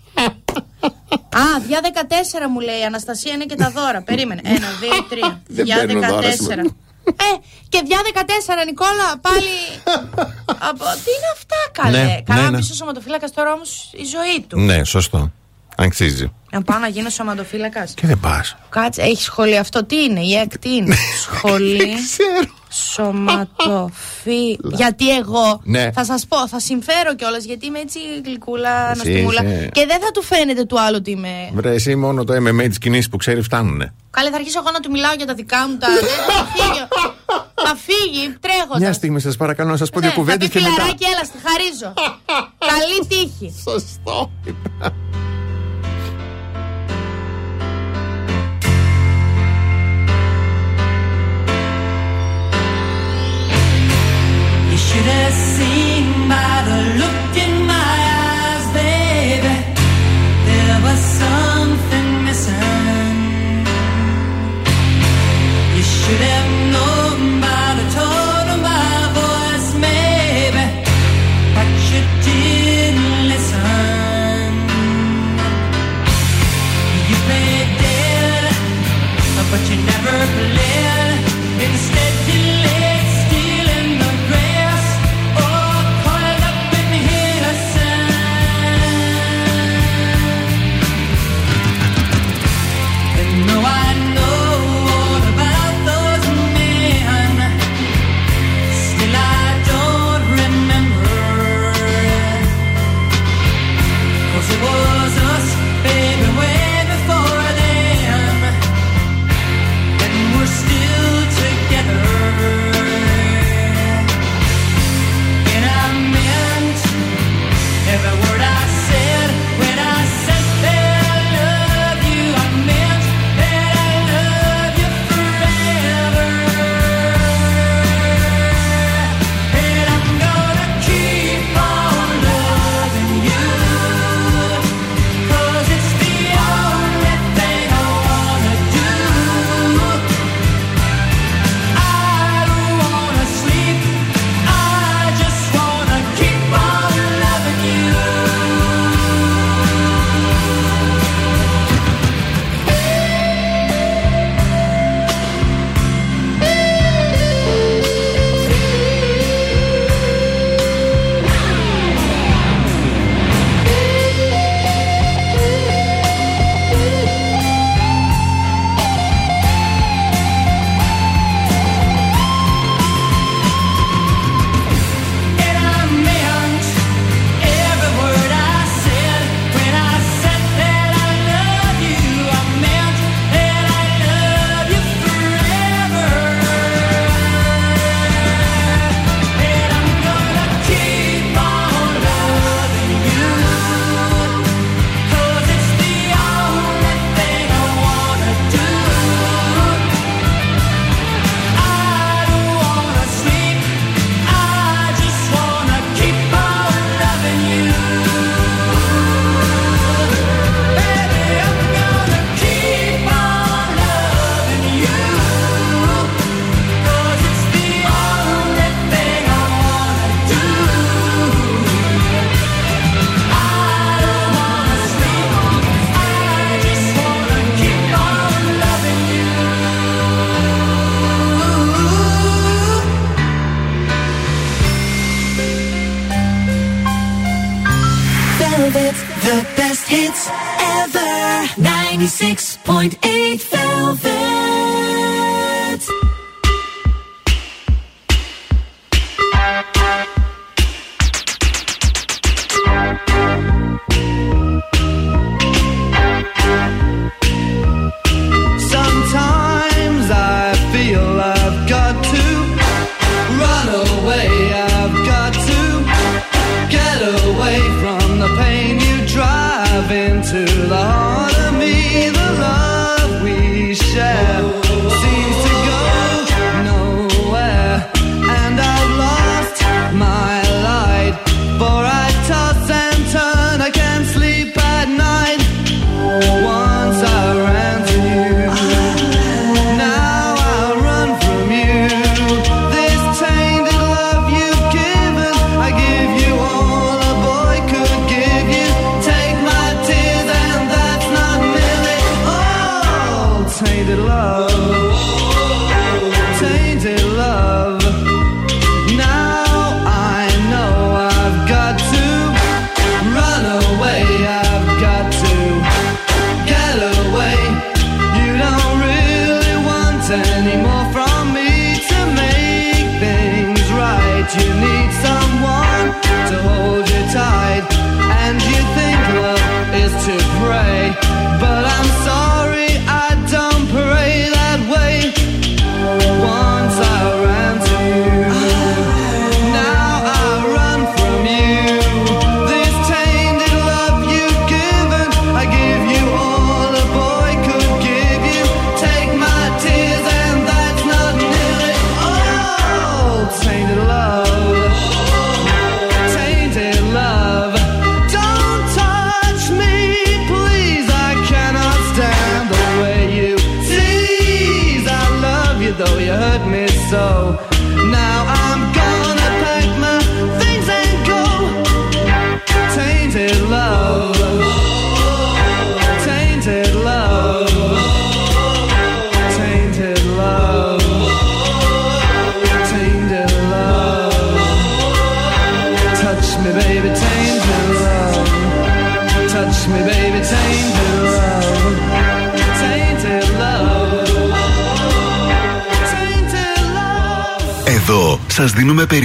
[SPEAKER 3] Α, δια 14 μου λέει η Αναστασία είναι και τα δώρα. Περίμενε. 1, 2, 3,
[SPEAKER 2] Δεν
[SPEAKER 3] δια
[SPEAKER 2] παίρνω δώρα
[SPEAKER 3] 14.
[SPEAKER 2] σήμερα.
[SPEAKER 3] Ε, και δια 14, Νικόλα, πάλι. <laughs> Από... Τι είναι αυτά, καλέ;
[SPEAKER 2] Ναι,
[SPEAKER 3] Καλά,
[SPEAKER 2] ναι,
[SPEAKER 3] να
[SPEAKER 2] ναι.
[SPEAKER 3] πει ο σωματοφύλακα τώρα όμως η ζωή του.
[SPEAKER 2] Ναι, σωστό. Αξίζει.
[SPEAKER 3] Να πάω να γίνω σωματοφύλακας.
[SPEAKER 2] Και δεν πας.
[SPEAKER 3] Κάτσε, έχεις σχολεί αυτό. Τι είναι, η ΕΚ, τι είναι; <laughs> Σχολή
[SPEAKER 2] Ξέρω.
[SPEAKER 3] σωματοφύ. γιατί εγώ
[SPEAKER 2] Ναι.
[SPEAKER 3] θα σας πω, θα συμφέρω κιόλας γιατί είμαι έτσι γλυκούλα,
[SPEAKER 2] Εσύ
[SPEAKER 3] νοστιμούλα.
[SPEAKER 2] είσαι-
[SPEAKER 3] Και δεν θα του φαίνεται του άλλου ότι είμαι.
[SPEAKER 2] Βρε, εσύ μόνο το MMA της κινήσης που ξέρει φτάνουνε.
[SPEAKER 3] Καλέ, θα αρχίσω εγώ να του μιλάω για τα δικά μου τα. <laughs> Δεν θα φύγει. θα φύγει, τρέχοντα.
[SPEAKER 2] Μια στιγμή, σας παρακαλώ να σας πω δύο
[SPEAKER 3] Ναι, θα
[SPEAKER 2] κουβέντες
[SPEAKER 3] πει
[SPEAKER 2] και μετά.
[SPEAKER 3] φιλαράκι, έλα, στη χαρίζω. <laughs> Καλή τύχη.
[SPEAKER 2] Σωστό.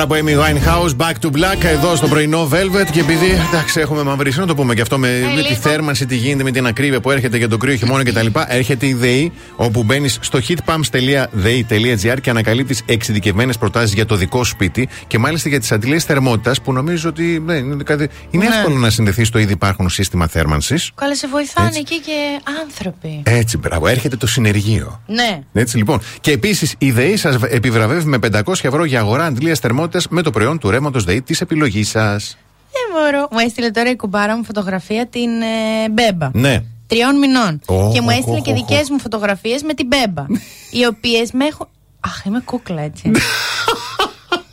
[SPEAKER 2] Τραγουδάρα από Amy Winehouse, Back to Black, εδώ στο πρωινό Velvet. Και επειδή εντάξει, έχουμε μαυρίσει, να το πούμε και αυτό με, με τη
[SPEAKER 3] λίγο.
[SPEAKER 2] θέρμανση, τι γίνεται με την ακρίβεια που έρχεται για το κρύο χειμώνα κτλ. Έρχεται η ΔΕΗ, όπου μπαίνεις στο heatpumps.dei.gr και ανακαλύπτεις εξειδικευμένες προτάσεις για το δικό σου σπίτι και μάλιστα για τις αντιλίες θερμότητας που νομίζω ότι ναι, είναι, κάτι- είναι
[SPEAKER 3] Ναι.
[SPEAKER 2] εύκολο να συνδεθεί στο ήδη υπάρχον σύστημα θέρμανσης.
[SPEAKER 3] Καλά, σε βοηθάνε
[SPEAKER 2] Έτσι.
[SPEAKER 3] εκεί και άνθρωποι.
[SPEAKER 2] Έτσι, μπράβο, έρχεται το συνεργείο.
[SPEAKER 3] Ναι.
[SPEAKER 2] Έτσι λοιπόν. Και επίσης η ΔΕΗ σας επιβραβεύει με 500 ευρώ για αγορά αντλίας θερμότητας με το προϊόν του ρεύματο ΔΕΗ της επιλογής σας.
[SPEAKER 3] Δεν μπορώ. Μου έστειλε τώρα η κουμπάρα μου φωτογραφία την ε, Μπέμπα.
[SPEAKER 2] Ναι.
[SPEAKER 3] Τριών μηνών.
[SPEAKER 2] Ω,
[SPEAKER 3] και μου
[SPEAKER 2] ω,
[SPEAKER 3] έστειλε
[SPEAKER 2] ω,
[SPEAKER 3] και
[SPEAKER 2] ω,
[SPEAKER 3] δικές
[SPEAKER 2] ω.
[SPEAKER 3] μου φωτογραφίες με την Μπέμπα. <laughs> οι οποίες με έχουν. Αχ, είμαι κούκλα έτσι. <laughs>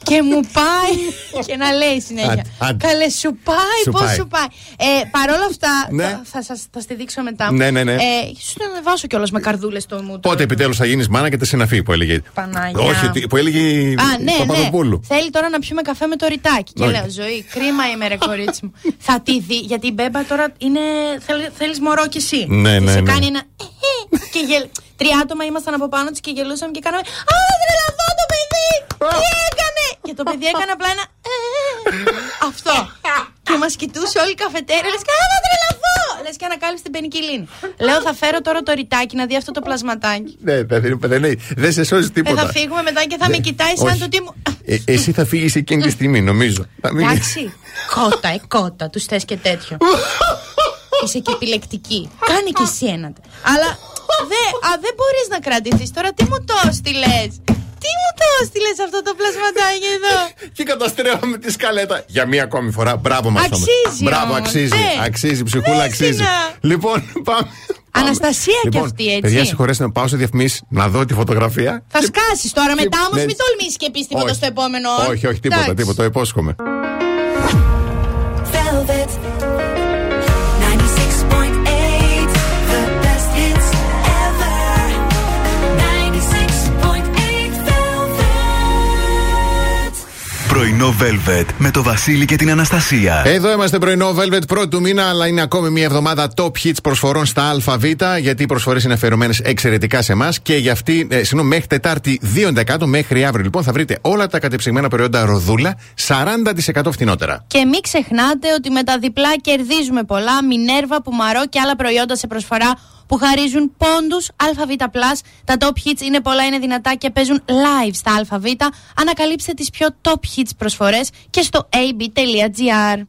[SPEAKER 3] και μου πάει <laughs> και να λέει συνέχεια.
[SPEAKER 2] Άντε, άντε.
[SPEAKER 3] Καλέ, σου πάει,
[SPEAKER 2] Σου
[SPEAKER 3] πώς
[SPEAKER 2] πάει.
[SPEAKER 3] σου πάει. Ε, Παρ' όλα αυτά,
[SPEAKER 2] Ναι.
[SPEAKER 3] θα, θα, σας, θα στη δείξω μετά.
[SPEAKER 2] Ναι, ναι, ναι.
[SPEAKER 3] Ε, σου να ανεβάσω κιόλας με καρδούλες στο μου.
[SPEAKER 2] Πότε επιτέλους θα γίνεις μάνα και τα συναφή που έλεγε.
[SPEAKER 3] Παναγιά.
[SPEAKER 2] Όχι, τι- που έλεγε η
[SPEAKER 3] Α, ναι, ναι.
[SPEAKER 2] Παπαδοπούλου.
[SPEAKER 3] Θέλει τώρα να πιούμε καφέ με το ρητάκι. Και
[SPEAKER 2] Όχι.
[SPEAKER 3] λέω, Ζωή, κρίμα είμαι, ρε κορίτσι μου. <laughs> θα τη δει, γιατί η Μπέμπα τώρα είναι. Θέλεις μωρό κι εσύ.
[SPEAKER 2] Ναι,
[SPEAKER 3] Τη
[SPEAKER 2] ναι,
[SPEAKER 3] σε
[SPEAKER 2] ναι.
[SPEAKER 3] κάνει ένα. και γελ... Τρία άτομα ήμασταν από πάνω της και γελούσαμε και κάναμε. Α, τρελαθώ το παιδί! Τι έκανε! Και το παιδί έκανε απλά ένα. Αυτό. και μας κοιτούσε όλη η καφετέρια. Λες και Α, θα τρελαθώ! Λες και ανακάλυψε την πενικυλίνη. Λέω, θα φέρω τώρα το ρητάκι να δει αυτό το πλασματάκι.
[SPEAKER 2] Ναι, δεν, δεν, δεν, δεν σε σώζει
[SPEAKER 3] Ε,
[SPEAKER 2] τίποτα.
[SPEAKER 3] θα φύγουμε μετά και θα με κοιτάει σαν
[SPEAKER 2] Όχι.
[SPEAKER 3] το τι μου.
[SPEAKER 2] Ε, εσύ θα φύγεις εκείνη τη στιγμή, νομίζω. Θα μείνεις-
[SPEAKER 3] Εντάξει. κότα, ε, κότα, τους θες και τέτοιο. Είσαι και επιλεκτική. Κάνε και εσύ ένα. Αλλά δε, α, δεν μπορείς να κρατηθείς. Τώρα τι μου το έστειλε. Τι μου το έστειλες αυτό το πλασματάκι εδώ; <laughs>
[SPEAKER 2] Και καταστρέφαμε τη σκαλέτα. Για μία ακόμη φορά. Μπράβο μας
[SPEAKER 3] Αξίζει
[SPEAKER 2] Μπράβο,
[SPEAKER 3] όμως.
[SPEAKER 2] αξίζει.
[SPEAKER 3] Ε,
[SPEAKER 2] αξίζει, ψυχούλα,
[SPEAKER 3] ναι,
[SPEAKER 2] αξίζει.
[SPEAKER 3] Σίνα.
[SPEAKER 2] Λοιπόν, πάμε.
[SPEAKER 3] Αναστασία κι
[SPEAKER 2] λοιπόν,
[SPEAKER 3] αυτή, έτσι.
[SPEAKER 2] Παιδιά, συγχωρέστε με, πάω σε διαφημίσεις να δω τη φωτογραφία.
[SPEAKER 3] Θα σκάσεις τώρα μετά όμως,
[SPEAKER 2] Ναι.
[SPEAKER 3] μην τολμήσεις και πεις τίποτα
[SPEAKER 2] Όχι.
[SPEAKER 3] στο επόμενο.
[SPEAKER 2] Όχι, όχι, τίποτα,
[SPEAKER 3] Εντάξει.
[SPEAKER 2] τίποτα, το υπόσχομαι.
[SPEAKER 1] Πρωινό Velvet με το Βασίλη και την Αναστασία.
[SPEAKER 2] Εδώ είμαστε πρωινό Velvet πρώτου του μήνα, αλλά είναι ακόμη μια εβδομάδα top hits προσφορών στα ΑΒ, γιατί οι προσφορές είναι αφιερωμένες εξαιρετικά σε εμάς και για αυτή, ε, συγγνώμη, μέχρι Τετάρτη 2 Δεκάτου, μέχρι αύριο λοιπόν, θα βρείτε όλα τα κατεψυγμένα προϊόντα ροδούλα 40% φθηνότερα.
[SPEAKER 3] Και μην ξεχνάτε ότι με τα διπλά κερδίζουμε πολλά. Μινέρβα, πουμαρό και άλλα προϊόντα σε προσφορά που χαρίζουν πόντους ΑΒ. Τα top hits είναι πολλά, είναι δυνατά και παίζουν live στα ΑΒ. Ανακαλύψτε τις πιο top hits προσφορές και στο ab.gr.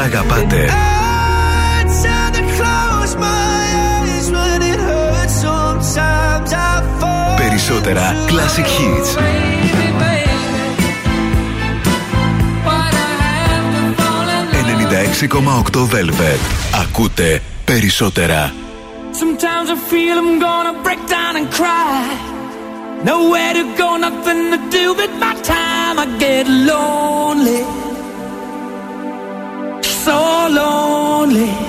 [SPEAKER 1] αγαπάτε. Περισσότερα classic hits. Baby, 96,8 velvet. Ακούτε περισσότερα.
[SPEAKER 11] Sometimes I feel I'm gonna break down and cry. Nowhere to go, nothing to do but my time. I get lonely. so lonely.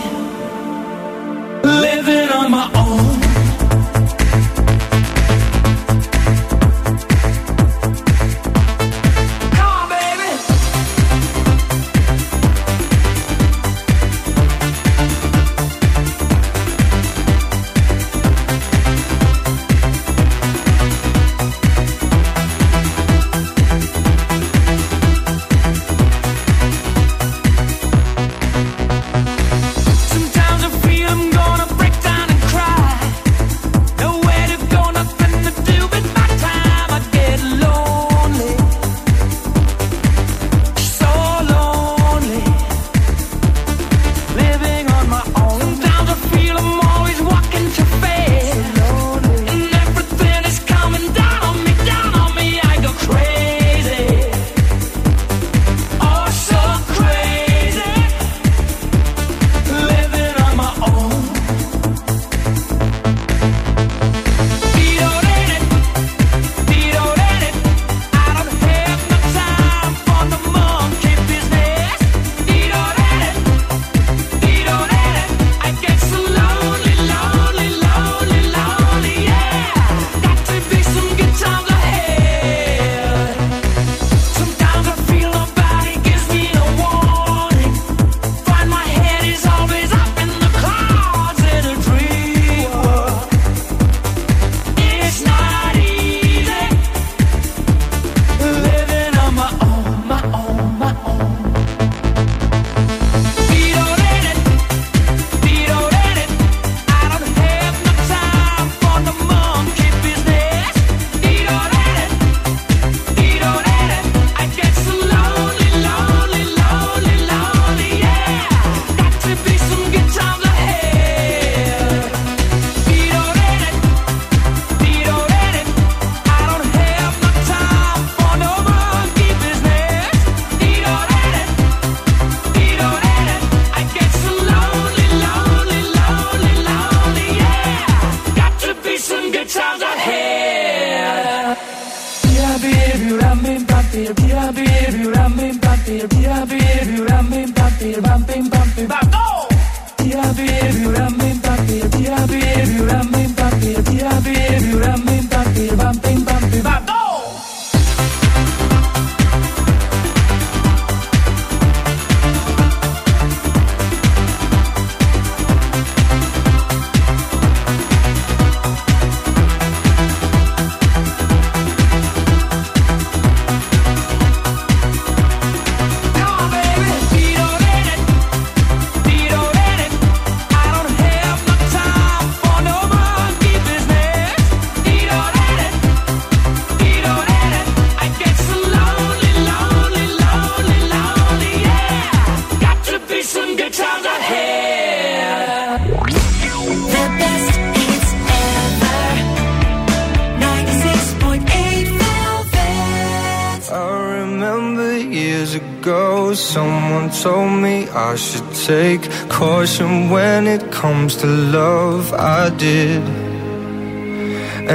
[SPEAKER 6] should take caution when it comes to love. I did.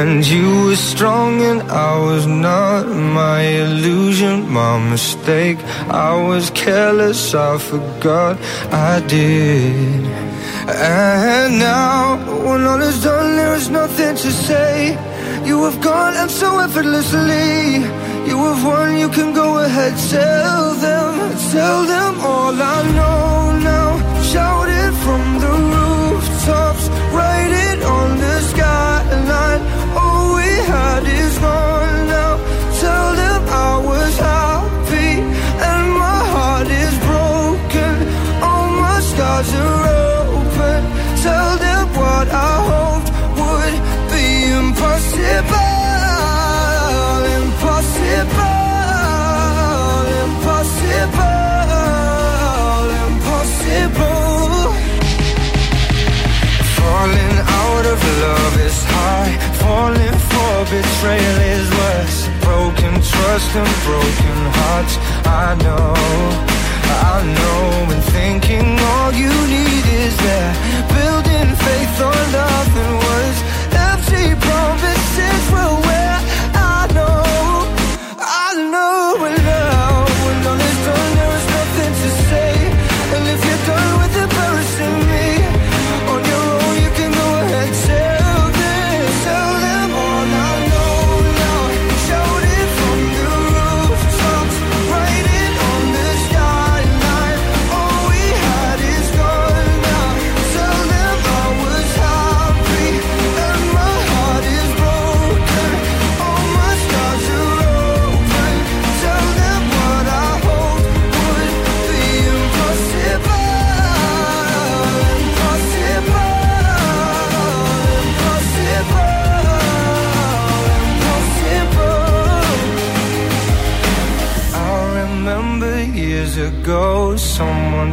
[SPEAKER 6] And you were strong and I was not my illusion, my mistake. I was careless, I forgot I did. And now, when all is done, there is nothing to say. You have gone and so effortlessly. You have won, you can go ahead, tell them tell them all I know now. Shout it from the rooftops, write it on the skyline. All we had is gone. falling for betrayal is worse. Broken trust and broken hearts. I know, I know. And thinking all you need is that building faith on nothing was Empty promises will wait.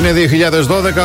[SPEAKER 2] Είναι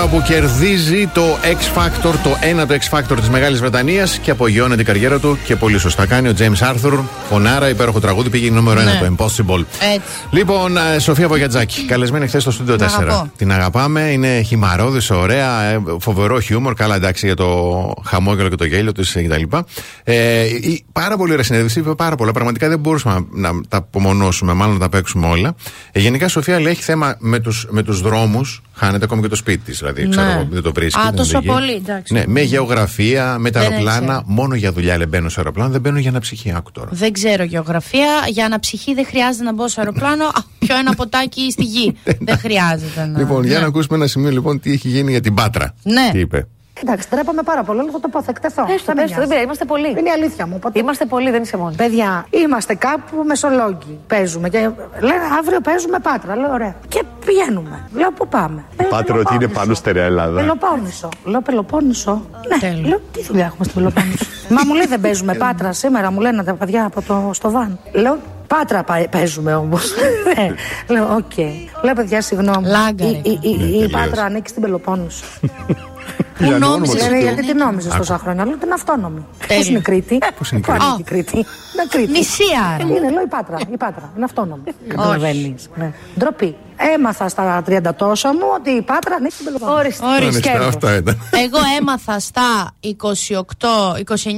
[SPEAKER 2] 2012 όπου κερδίζει το X Factor, το ένα το X Factor της Μεγάλης Βρετανίας και απογειώνεται η καριέρα του και πολύ σωστά κάνει. Ο James Arthur, φωνάρα, υπέροχο τραγούδι, πήγε νούμερο 1
[SPEAKER 3] Ναι.
[SPEAKER 2] το Impossible.
[SPEAKER 3] Έτσι.
[SPEAKER 2] Λοιπόν, ε, Σοφία Βογιατζάκη, καλεσμένη χθες στο στούντιο 4.
[SPEAKER 3] Την αγαπώ.
[SPEAKER 2] Την αγαπάμε, είναι χυμαρόδης, ωραία, ε, φοβερό χιούμορ. Καλά, εντάξει, για το χαμόγελο και το γέλιο της κτλ. Ε, η- πάρα πολύ ωραία συνέντευξη, είπε πάρα πολλά. Πραγματικά δεν μπορούσαμε να, να τα απομονώσουμε, μάλλον να τα παίξουμε όλα. Ε, γενικά, η Σοφία λέει έχει θέμα με τους με τους δρόμους. Χάνεται ακόμη και το σπίτι της, δηλαδή.
[SPEAKER 3] Ναι.
[SPEAKER 2] Ξέρω, εγώ, δεν το βρίσκει.
[SPEAKER 3] Α,
[SPEAKER 2] δεν
[SPEAKER 3] τόσο
[SPEAKER 2] είναι εκεί.
[SPEAKER 3] πολύ, εντάξει.
[SPEAKER 2] Ναι, με γεωγραφία, με τα
[SPEAKER 3] Δεν
[SPEAKER 2] αεροπλάνα.
[SPEAKER 3] ήξερα.
[SPEAKER 2] Μόνο για δουλειά λέει μπαίνω σε αεροπλάνο, δεν μπαίνω για ένα ψυχή. Άκου τώρα.
[SPEAKER 3] Δεν ξέρω γεωγραφία. Για αναψυχή δεν χρειάζεται να μπω σε αεροπλάνο. Α, <laughs> πιω ένα ποτάκι στη γη. <laughs> δεν χρειάζεται να.
[SPEAKER 2] Λοιπόν, για
[SPEAKER 3] ναι.
[SPEAKER 2] να ακούσουμε ένα σημείο λοιπόν τι έχει γίνει για την Πάτρα.
[SPEAKER 3] Ναι.
[SPEAKER 2] Τι είπε;
[SPEAKER 12] Εντάξει, τρέπαμε πάρα πολύ, αλλά θα το πω, θα εκτεθώ.
[SPEAKER 13] Πες το,
[SPEAKER 12] με
[SPEAKER 13] πες το, δεν
[SPEAKER 12] νοιάζει.
[SPEAKER 13] πειράζει, είμαστε πολλοί.
[SPEAKER 12] Είναι η αλήθεια μου. Οπότε...
[SPEAKER 13] Είμαστε πολλοί, δεν είσαι μόνοι.
[SPEAKER 12] Παιδιά, είμαστε κάπου μεσολόγγι. Παίζουμε. Και λένε αύριο παίζουμε Πάτρα. Λέω ωραία. Και πηγαίνουμε. Λέω πού πάμε; Λέω,
[SPEAKER 14] Πάτρο ότι είναι
[SPEAKER 12] Πελοπόννησο.
[SPEAKER 14] πάνω στερεά Ελλάδα.
[SPEAKER 12] Πελοπόννησο. Λέω Πελοπόννησο. Ναι.
[SPEAKER 3] Τέλεια.
[SPEAKER 12] Λέω τι δουλειά έχουμε στην Πελοπόννησο. <laughs> Μα μου λέει δεν παίζουμε Πάτρα σήμερα, μου λένε τα παιδιά από το, στο βαν. Λέω Πάτρα πα- παίζουμε όμως. ναι. <laughs> Λέω, οκ. Λέω, παιδιά, συγγνώμη.
[SPEAKER 3] Λάγκα,
[SPEAKER 12] Η,
[SPEAKER 3] ρε.
[SPEAKER 12] η, η, η
[SPEAKER 2] τελείως.
[SPEAKER 12] Πάτρα ανήκει στην Πελοπόννησο. <laughs>
[SPEAKER 3] Πού νόμιζες
[SPEAKER 12] Λένε,
[SPEAKER 3] ότι
[SPEAKER 12] γιατί
[SPEAKER 3] είναι;
[SPEAKER 12] την νόμιζε τόσα χρόνια. Λέω την αυτόνομη.
[SPEAKER 3] Τέλεια.
[SPEAKER 12] Πώς είναι η Κρήτη;
[SPEAKER 2] Πώς είναι η
[SPEAKER 12] Πού
[SPEAKER 2] Κρήτη;
[SPEAKER 12] ανήκει η Κρήτη. Είναι Κρήτη.
[SPEAKER 3] Νησί άρα.
[SPEAKER 12] Είναι, λέω η Πάτρα. Η Πάτρα. Είναι αυτόνομη. Καταλαβαίνεις. Ναι. Ντροπή. Έμαθα στα 30 τόσα μου ότι η Πάτρα ανήκει στην Πελοπόννησο.
[SPEAKER 13] Ορίστε.
[SPEAKER 3] Ορίστε.
[SPEAKER 2] Ορίστε,
[SPEAKER 12] σκέφτομαι.
[SPEAKER 2] αυτά ήταν.
[SPEAKER 3] Εγώ έμαθα στα 28,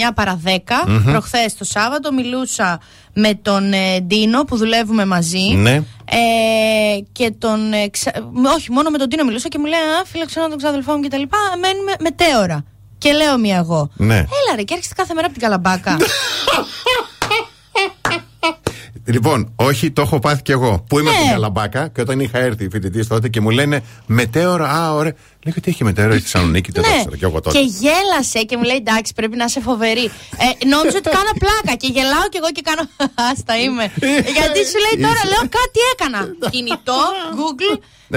[SPEAKER 3] 29 παρα 10. Προχθές το Σάββατο μιλούσα με τον ε, Ντίνο που δουλεύουμε μαζί.
[SPEAKER 2] Ναι.
[SPEAKER 3] Ε, και τον. ε, ξα- με- όχι, μόνο με τον Ντίνο μιλούσα και μου λέει Α, φίλεξε τον ξαδελφό μου κτλ. Μένουμε μετέωρα. Και λέω μία εγώ.
[SPEAKER 2] Ναι.
[SPEAKER 3] Έλα ρε, και έρχεσαι κάθε μέρα από την Καλαμπάκα. <laughs>
[SPEAKER 2] Λοιπόν, όχι, το έχω πάθει κι εγώ. Που είμαι
[SPEAKER 3] Ναι.
[SPEAKER 2] στην Καλαμπάκα και όταν είχα έρθει οι φοιτητές τότε και μου λένε Μετέωρα, α, ωραία. Λέω τι έχει μετέωρα στη Θεσσαλονίκη, δεν το
[SPEAKER 3] ναι.
[SPEAKER 2] ήξερα κι εγώ τότε.
[SPEAKER 3] Και γέλασε και μου λέει εντάξει, πρέπει να είσαι φοβερή. Ε, νόμιζα ότι κάνω πλάκα και γελάω κι εγώ και κάνω. Άστα είμαι. Γιατί σου λέει τώρα,
[SPEAKER 2] Είσαι.
[SPEAKER 3] λέω κάτι έκανα. <laughs> Κινητό, Google,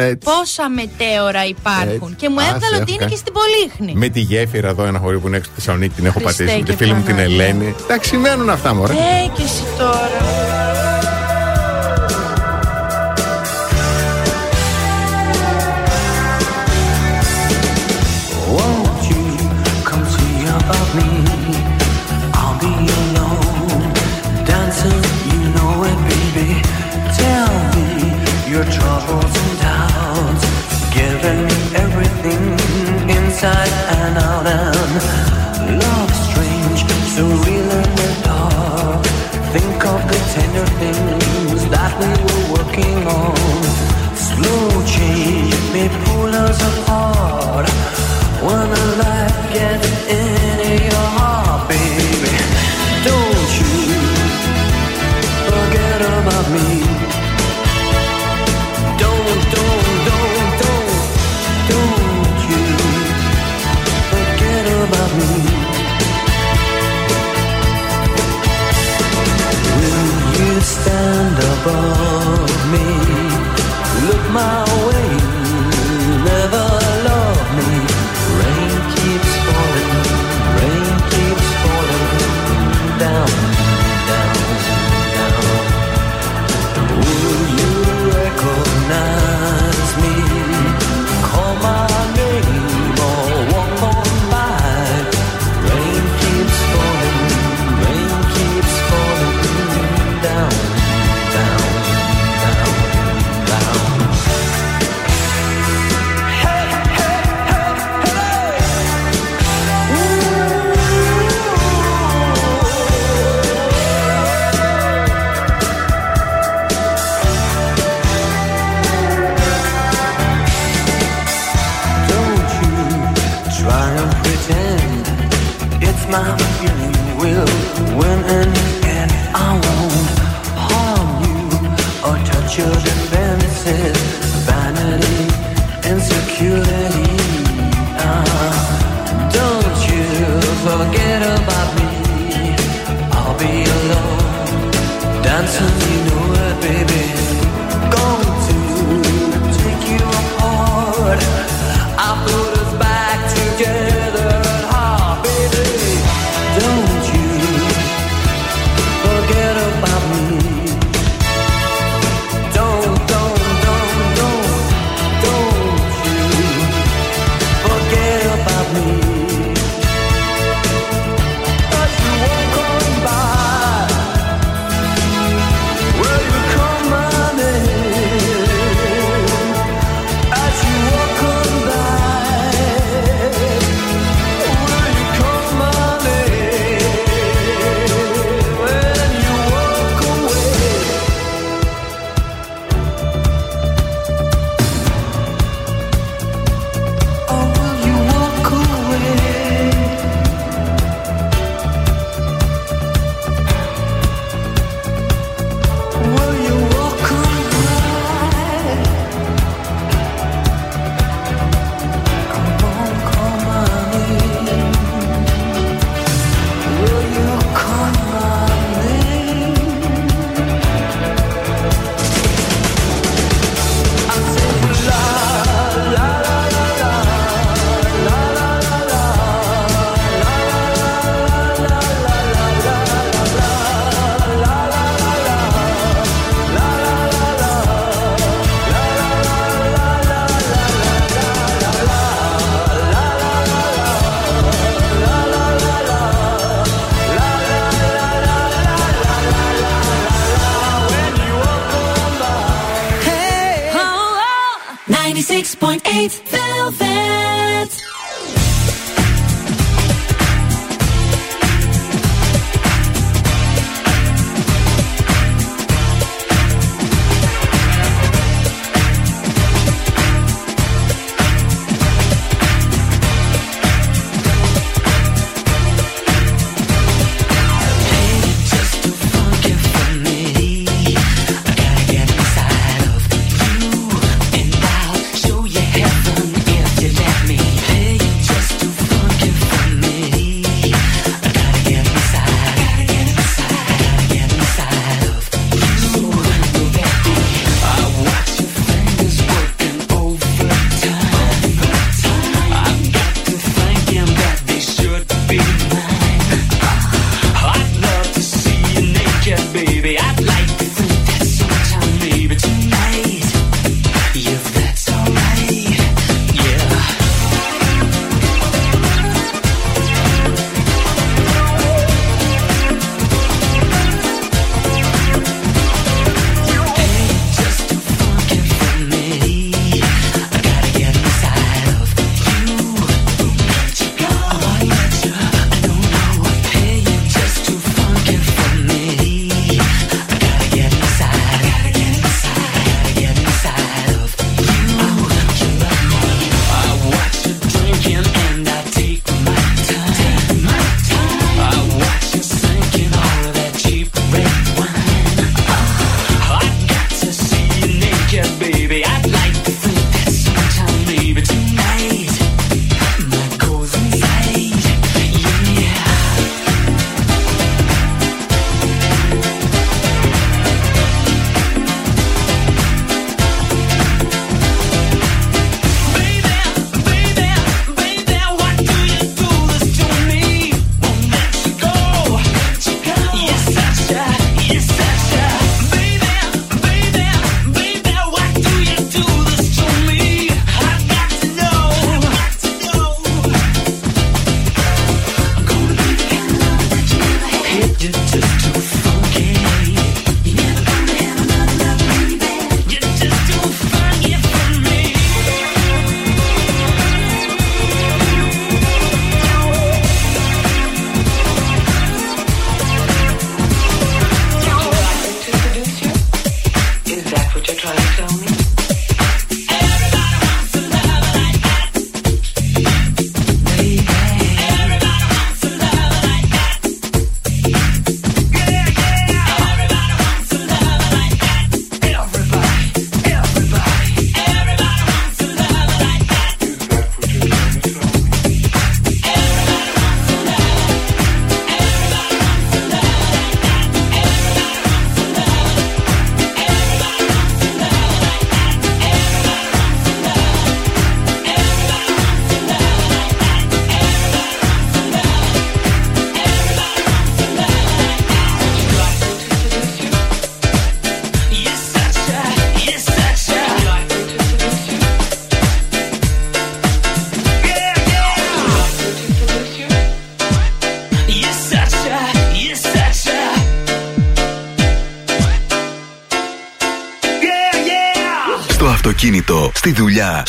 [SPEAKER 2] Έτσι.
[SPEAKER 3] πόσα μετέωρα υπάρχουν.
[SPEAKER 2] Έτσι.
[SPEAKER 3] Και μου
[SPEAKER 2] Άσε,
[SPEAKER 3] έβγαλε ότι
[SPEAKER 2] έχω
[SPEAKER 3] είναι
[SPEAKER 2] κάνει.
[SPEAKER 3] και στην Πολύχνη.
[SPEAKER 2] Με τη γέφυρα εδώ, ένα χωρί που είναι έξω στη Θεσσαλονίκη, την έχω
[SPEAKER 3] Χριστέ
[SPEAKER 2] πατήσει. Με τη
[SPEAKER 3] και
[SPEAKER 2] φίλη μου την
[SPEAKER 3] Παναγία.
[SPEAKER 2] Ελένη. Εντάξει, συμβαίνουν αυτά, μωρέ.
[SPEAKER 3] Ε, και εσύ τώρα.
[SPEAKER 8] Inside and out. And love strange, so real in the dark. Think of the tender things that we were working on. Slow change may pull us apart. When the light gets into stand above me. Look my way. my feeling will win and I won't harm you or touch your defenses.
[SPEAKER 11] 96.8 Velvet.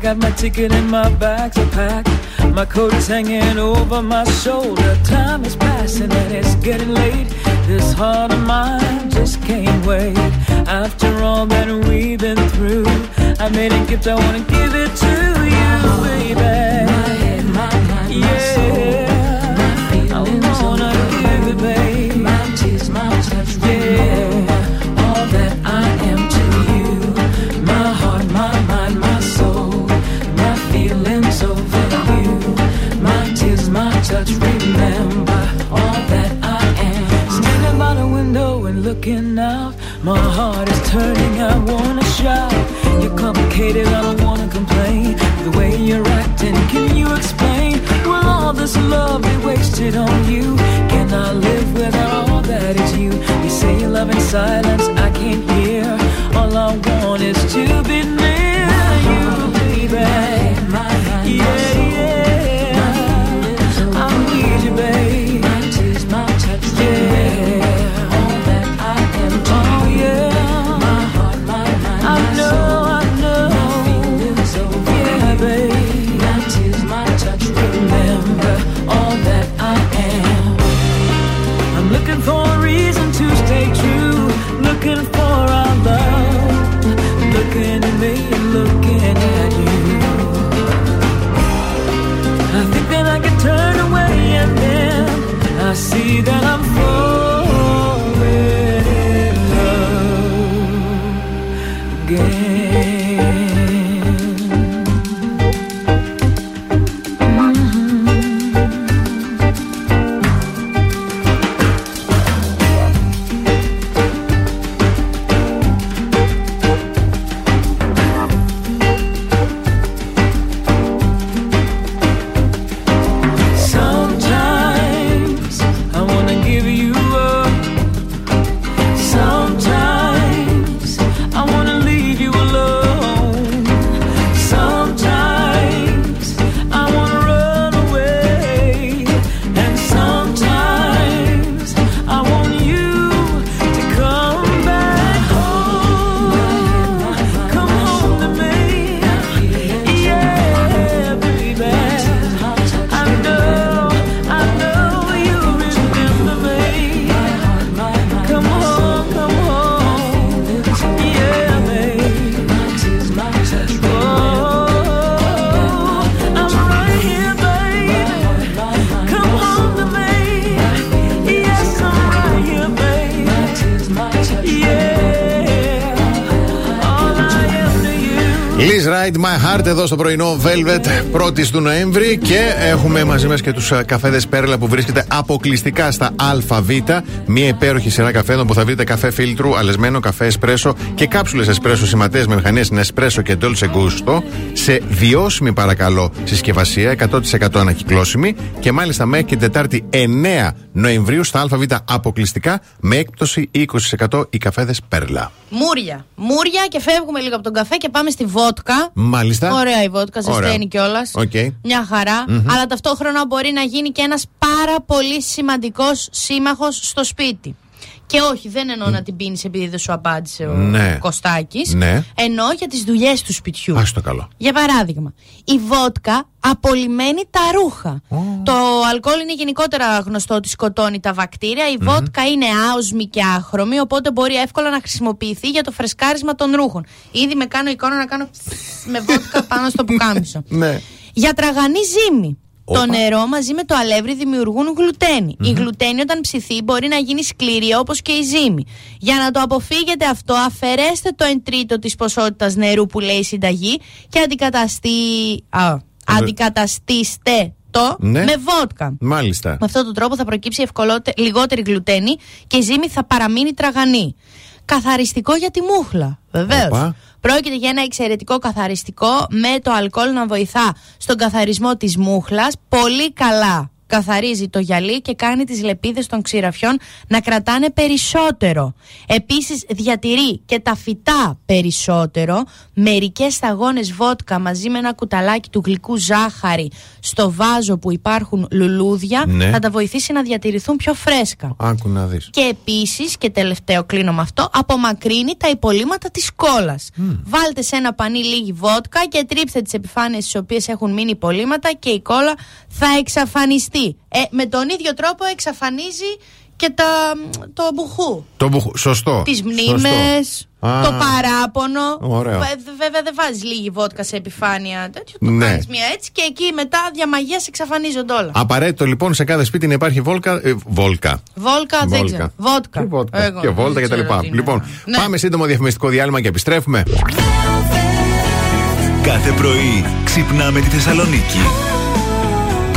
[SPEAKER 11] Got my ticket and my bags are packed. My coat is hanging over my shoulder. Time is passing and it's getting late. This heart of mine just can't wait. After all that we've been through, I made a gift. I wanna give it to you, baby. My head, my mind, my Yeah, touch, remember all that I am. Standing by the window and looking out, my heart is turning. I wanna shout. You're complicated, I don't wanna complain. The way you're acting, can you explain? Will all this love be wasted on you? Can I live without all that is you? You say you love in silence, I can't hear. All I want is to be near My Heart
[SPEAKER 2] εδώ στο πρωινό Velvet 1η του Νοέμβρη και έχουμε μαζί μας και τους καφέδες Πέρλα που βρίσκεται αποκλειστικά στα ΑΒ. Μια υπέροχη σειρά καφέδων που θα βρείτε καφέ φίλτρου, αλεσμένο καφέ εσπρέσο και κάψουλες εσπρέσο σηματές με μηχανές Nespresso και Dolce Gusto σε βιώσιμη παρακαλώ συσκευασία 100% ανακυκλώσιμη και μάλιστα μέχρι και την Τετάρτη 9 Νοεμβρίου στα ΑΒ αποκλειστικά με έκπτωση 20% οι καφέδες Πέρλα.
[SPEAKER 3] Μούρια. Μούρια και φεύγουμε λίγο από τον καφέ και πάμε στη βότκα.
[SPEAKER 2] Μάλιστα.
[SPEAKER 3] Ωραία η βότκα,
[SPEAKER 2] Ωραία.
[SPEAKER 3] ζεσταίνει κιόλας.
[SPEAKER 2] Οκ.
[SPEAKER 3] Μια χαρά.
[SPEAKER 2] Μμμ.
[SPEAKER 3] Αλλά ταυτόχρονα μπορεί να γίνει και ένας πάρα πολύ σημαντικός σύμμαχος στο σπίτι. Και όχι, δεν εννοώ να την πίνεις επειδή δεν σου απάντησε ο
[SPEAKER 2] Ναι.
[SPEAKER 3] Κωστάκης
[SPEAKER 2] Ναι.
[SPEAKER 3] Εννοώ για τις δουλειές του σπιτιού.
[SPEAKER 2] Α το καλό.
[SPEAKER 3] Για παράδειγμα, η βότκα απολυμαίνει τα ρούχα. Το αλκοόλ είναι γενικότερα γνωστό ότι σκοτώνει τα βακτήρια. Η βότκα είναι άοσμη και άχρωμη, οπότε μπορεί εύκολα να χρησιμοποιηθεί για το φρεσκάρισμα των ρούχων. Ήδη με κάνω εικόνα να κάνω <laughs> με βότκα πάνω στο πουκάμισο.
[SPEAKER 2] Ναι.
[SPEAKER 3] Για τραγανή ζύμη.
[SPEAKER 2] Όπα.
[SPEAKER 3] Το νερό μαζί με το αλεύρι δημιουργούν γλουτένη. Η γλουτένη όταν ψηθεί μπορεί να γίνει σκληρή όπως και η ζύμη. Για να το αποφύγετε αυτό αφαιρέστε το εν τρίτο της ποσότητας νερού που λέει η συνταγή και αντικαταστεί... Α, αντικαταστήστε το
[SPEAKER 2] Ναι.
[SPEAKER 3] με βότκα.
[SPEAKER 2] Μάλιστα.
[SPEAKER 3] Με αυτόν τον τρόπο θα προκύψει ευκολότε- λιγότερη γλουτένη και η ζύμη θα παραμείνει τραγανή. Καθαριστικό για τη μούχλα. Βεβαίως.
[SPEAKER 2] Οπα.
[SPEAKER 3] Πρόκειται για ένα εξαιρετικό καθαριστικό με το αλκοόλ να βοηθά στον καθαρισμό της μούχλας πολύ καλά. Καθαρίζει το γυαλί και κάνει τις λεπίδες των ξηραφιών να κρατάνε περισσότερο. Επίσης διατηρεί και τα φυτά περισσότερο. Μερικές σταγόνες βότκα μαζί με ένα κουταλάκι του γλυκού ζάχαρη στο βάζο που υπάρχουν λουλούδια
[SPEAKER 2] Ναι.
[SPEAKER 3] θα τα βοηθήσει να διατηρηθούν πιο φρέσκα.
[SPEAKER 2] Άκου να δεις.
[SPEAKER 3] Και επίσης, και τελευταίο κλείνω με αυτό, απομακρύνει τα υπολείμματα της κόλλα. Βάλτε σε ένα πανί λίγη βότκα και τρίψτε τις επιφάνειες στις οποίες έχουν μείνει υπολείμματα και η κόλλα θα εξαφανιστεί. Ε, με τον ίδιο τρόπο εξαφανίζει και τα, το μπουχού.
[SPEAKER 2] Το μπουχ- Σωστό.
[SPEAKER 3] Τις
[SPEAKER 2] Σωστό.
[SPEAKER 3] μνήμες,
[SPEAKER 2] Α.
[SPEAKER 3] το παράπονο.
[SPEAKER 2] Ωραίο.
[SPEAKER 3] Βε- Βέβαια δεν βάζεις λίγη βότκα σε επιφάνεια τέτοιο. Το
[SPEAKER 2] Ναι.
[SPEAKER 3] κάνεις μία έτσι και εκεί μετά διαμαγεία εξαφανίζονται όλα.
[SPEAKER 2] Απαραίτητο λοιπόν σε κάθε σπίτι να υπάρχει βόλκα. ε, βόλκα.
[SPEAKER 3] Βόλκα, δεν
[SPEAKER 2] Βόλκα.
[SPEAKER 3] ξέρω. Βότκα.
[SPEAKER 2] Και βότκα.
[SPEAKER 3] Εγώ
[SPEAKER 2] και
[SPEAKER 3] δεν
[SPEAKER 2] βόλτα
[SPEAKER 3] ξέρω
[SPEAKER 2] κτλ.
[SPEAKER 3] τι είναι.
[SPEAKER 2] Λοιπόν,
[SPEAKER 3] Ναι.
[SPEAKER 2] πάμε σύντομο διαφημιστικό διάλειμμα και επιστρέφουμε.
[SPEAKER 1] Κάθε πρωί ξυπνάμε τη Θεσσαλονίκη.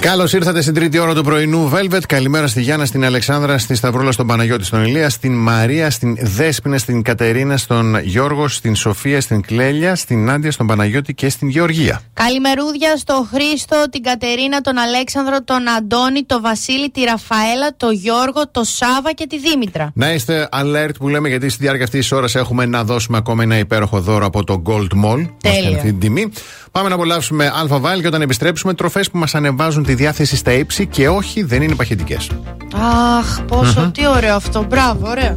[SPEAKER 2] Καλώς ήρθατε στην τρίτη ώρα του πρωινού Velvet. Καλημέρα στη Γιάννα, στην Αλεξάνδρα, στη Σταυρούλα, στον Παναγιώτη, στον Ηλία, στην Μαρία, στην Δέσπινα, στην Κατερίνα, στον Γιώργο, στην Σοφία, στην Κλέλια, στην Νάντια, στον Παναγιώτη και στην Γεωργία.
[SPEAKER 3] Καλημερούδια στο Χρήστο, την Κατερίνα, τον Αλέξανδρο, τον Αντώνη, τον Βασίλη, τη Ραφαέλα, τον Γιώργο, τον Σάβα και τη Δήμητρα.
[SPEAKER 2] Να είστε alert που λέμε γιατί στη διάρκεια αυτής της ώρας έχουμε να δώσουμε ακόμα ένα υπέροχο δώρο από το Gold Mall. Μας
[SPEAKER 3] Τέλεια.
[SPEAKER 2] κάνει αυτή την τιμή. Πάμε να απολαύσουμε Αλφα Βάιλ και όταν επιστρέψουμε τροφές που μας ανεβάζουν τη διάθεση στα ύψη και όχι δεν είναι παχεντικέ.
[SPEAKER 3] Αχ, πόσο, τι ωραίο αυτό. Μπράβο, ωραίο.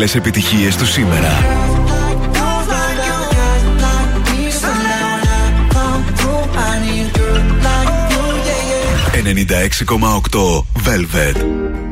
[SPEAKER 8] Μεγάλες επιτυχίες του σήμερα. 96,8 Velvet.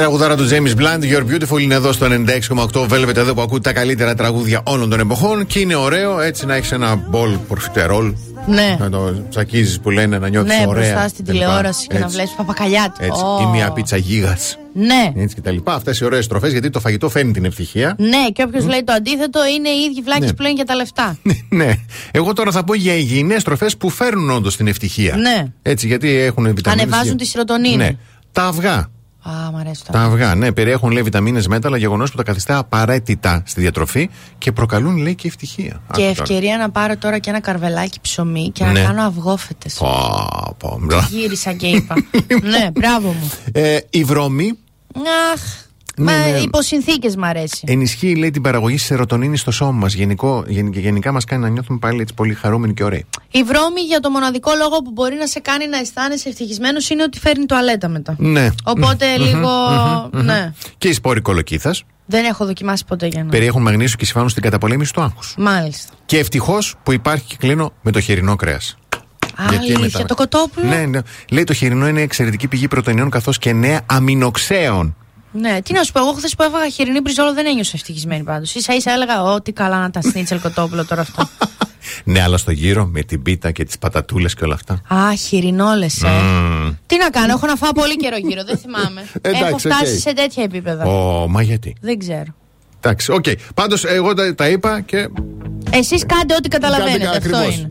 [SPEAKER 2] Τραγουδάρα του James Blunt, Your Beautiful, είναι εδώ στο 96,8 Velvet, εδώ που ακούτε τα καλύτερα τραγούδια όλων των εποχών. Και είναι ωραίο έτσι να έχεις ένα μπολ προφιτερόλ.
[SPEAKER 3] Ναι.
[SPEAKER 2] Να το τσακίζεις που λένε, να νιώθεις
[SPEAKER 3] Ναι,
[SPEAKER 2] ωραία.
[SPEAKER 3] μπροστά στην
[SPEAKER 2] κτλ.
[SPEAKER 3] τηλεόραση και να
[SPEAKER 2] Έτσι,
[SPEAKER 3] βλέπεις παπακαλιά του.
[SPEAKER 2] Έτσι.
[SPEAKER 3] Ω.
[SPEAKER 2] Ή μια πίτσα γίγας.
[SPEAKER 3] Ναι.
[SPEAKER 2] Έτσι και τα λοιπά. Αυτές οι ωραίες στροφές γιατί το φαγητό φέρνει την ευτυχία.
[SPEAKER 3] Ναι, και όποιος λέει το αντίθετο είναι οι ίδιοι βλάκε
[SPEAKER 2] Ναι.
[SPEAKER 3] που λένε για τα λεφτά.
[SPEAKER 2] ναι. Εγώ τώρα θα πω για υγιεινέ στροφές που φέρνουν όντως την ευτυχία.
[SPEAKER 3] Ναι.
[SPEAKER 2] Έτσι, γιατί έχουν βιταμίνες.
[SPEAKER 3] Ανεβάζουν τη σιροτονίνη.
[SPEAKER 2] Ναι. Τα αυγά.
[SPEAKER 3] Α, μ' αρέσει το.
[SPEAKER 2] Τα αυγά, ναι, περιέχουν λέει βιταμίνες μέταλλα, γεγονός που τα καθιστά απαραίτητα στη διατροφή και προκαλούν λέει και ευτυχία.
[SPEAKER 3] Και
[SPEAKER 2] Άκου τώρα.
[SPEAKER 3] ευκαιρία να πάρω τώρα και ένα καρβελάκι ψωμί και
[SPEAKER 2] Ναι.
[SPEAKER 3] να κάνω αυγόφετες.
[SPEAKER 2] Πω, πω, μπρα.
[SPEAKER 3] Γύρισα και είπα. <laughs> ναι, μπράβο μου.
[SPEAKER 2] Ε, η βρώμη
[SPEAKER 3] Αχ.
[SPEAKER 2] Ναι,
[SPEAKER 3] μα
[SPEAKER 2] ναι.
[SPEAKER 3] υπό συνθήκε μ' αρέσει.
[SPEAKER 2] ενισχύει λέει την παραγωγή σερωτονίνης στο σώμα μας. Γενικό, γεν- και γενικά μας κάνει να νιώθουμε πάλι έτσι πολύ χαρούμενοι και ωραίοι.
[SPEAKER 3] Η βρώμη για το μοναδικό λόγο που μπορεί να σε κάνει να αισθάνεσαι ευτυχισμένος είναι ότι φέρνει τουαλέτα μετά.
[SPEAKER 2] Ναι.
[SPEAKER 3] Οπότε
[SPEAKER 2] Μμμ,
[SPEAKER 3] λίγο.
[SPEAKER 2] μμμ, μμμ.
[SPEAKER 3] Ναι.
[SPEAKER 2] Και οι σπόροι κολοκύθας
[SPEAKER 3] Δεν έχω δοκιμάσει ποτέ για να.
[SPEAKER 2] περιέχουν μαγνήσιο και συμφάνουν στην καταπολέμηση του άγχους.
[SPEAKER 3] Μάλιστα.
[SPEAKER 2] Και ευτυχώς που υπάρχει και κλείνω με το χοιρινό κρέας.
[SPEAKER 3] Αλήθεια, το κοτόπουλο;
[SPEAKER 2] Ναι, ναι. Λέει το χοιρινό είναι εξαιρετική πηγή πρωτεϊνών καθώς και νέα αμινοξέων.
[SPEAKER 3] Ναι, τι να σου πω, εγώ χθες που έφαγα χοιρινή μπριζόλο δεν ένιωσα ευτυχισμένη πάντως. σα ίσα έλεγα, Ό,τι καλά να τα σνίτσελ κοτόπουλο τώρα αυτό. <laughs>
[SPEAKER 2] Ναι, αλλά στο γύρο με την πίτα και τις πατατούλες και όλα αυτά.
[SPEAKER 3] Α, χοιρινόλες, ε.
[SPEAKER 2] Μμμ.
[SPEAKER 3] Τι να κάνω, έχω να φάω πολύ καιρό γύρο, δεν θυμάμαι. <laughs>
[SPEAKER 2] Εντάξει,
[SPEAKER 3] έχω φτάσει
[SPEAKER 2] οκ.
[SPEAKER 3] σε τέτοια επίπεδα.
[SPEAKER 2] Ω, μα γιατί;
[SPEAKER 3] Δεν ξέρω.
[SPEAKER 2] Εντάξει, οκ. Πάντως, εγώ τα, τα είπα και.
[SPEAKER 6] Εσείς κάντε ό,τι καταλαβαίνετε.
[SPEAKER 2] Κάντε
[SPEAKER 6] Αυτό
[SPEAKER 2] ακριβώς.
[SPEAKER 6] είναι.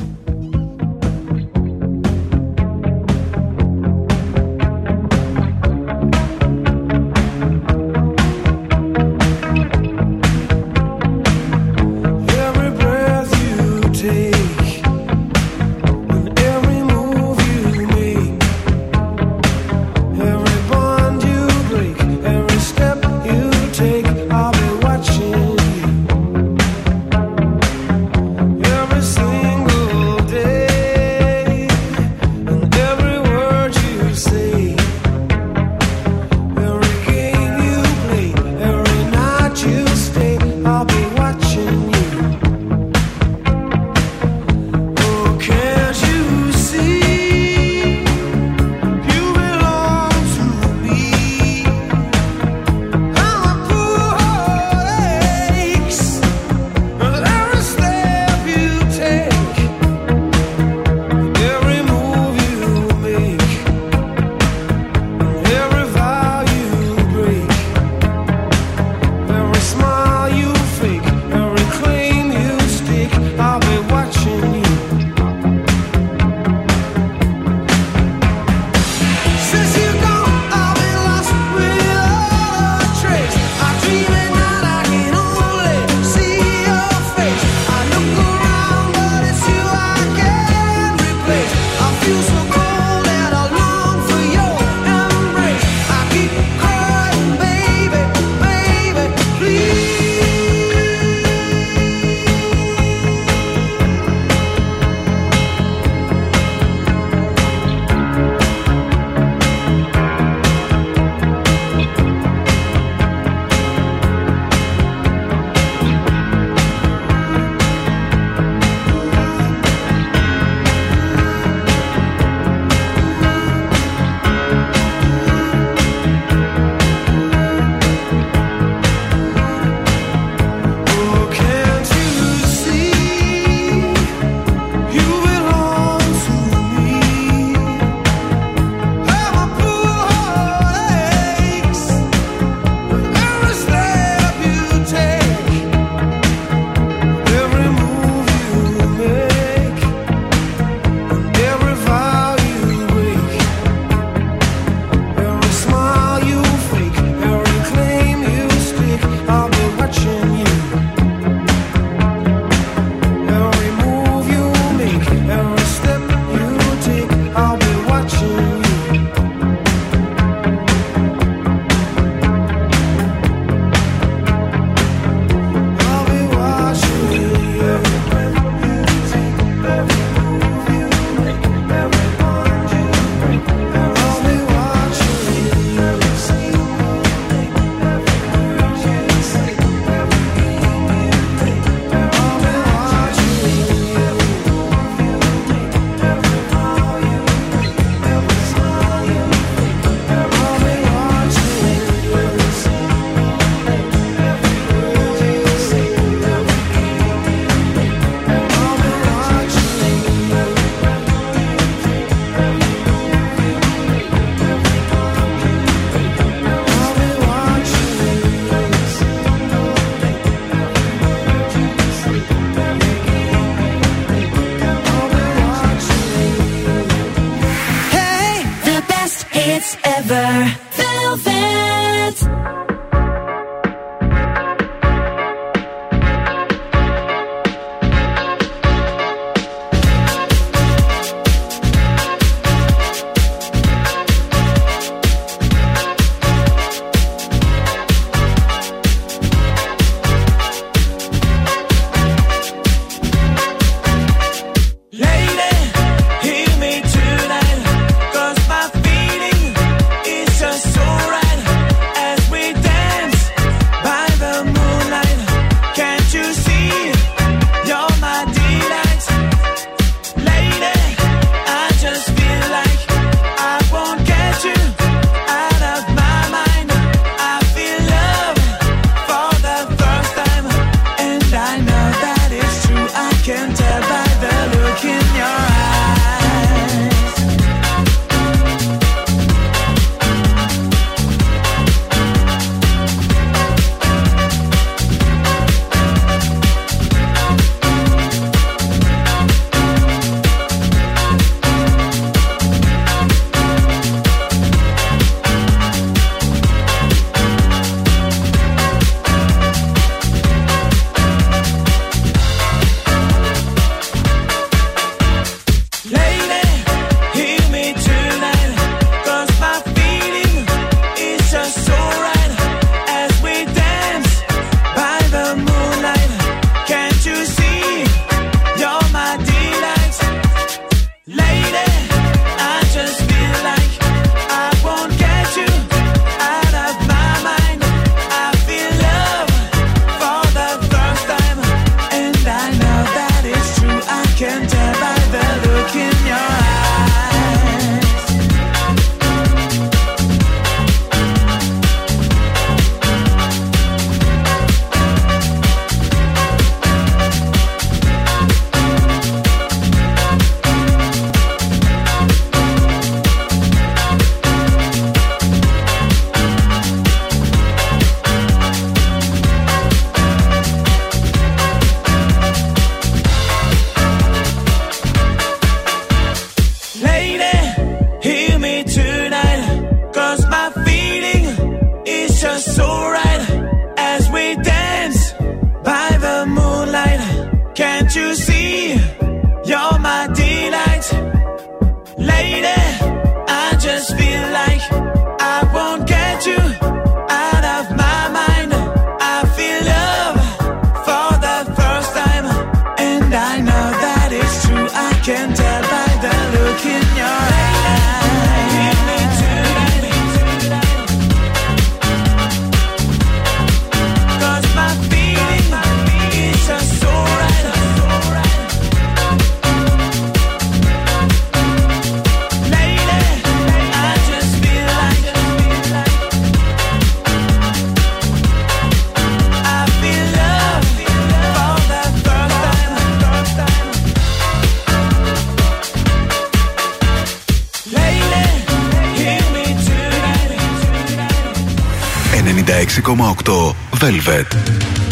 [SPEAKER 1] 96,8 Velvet.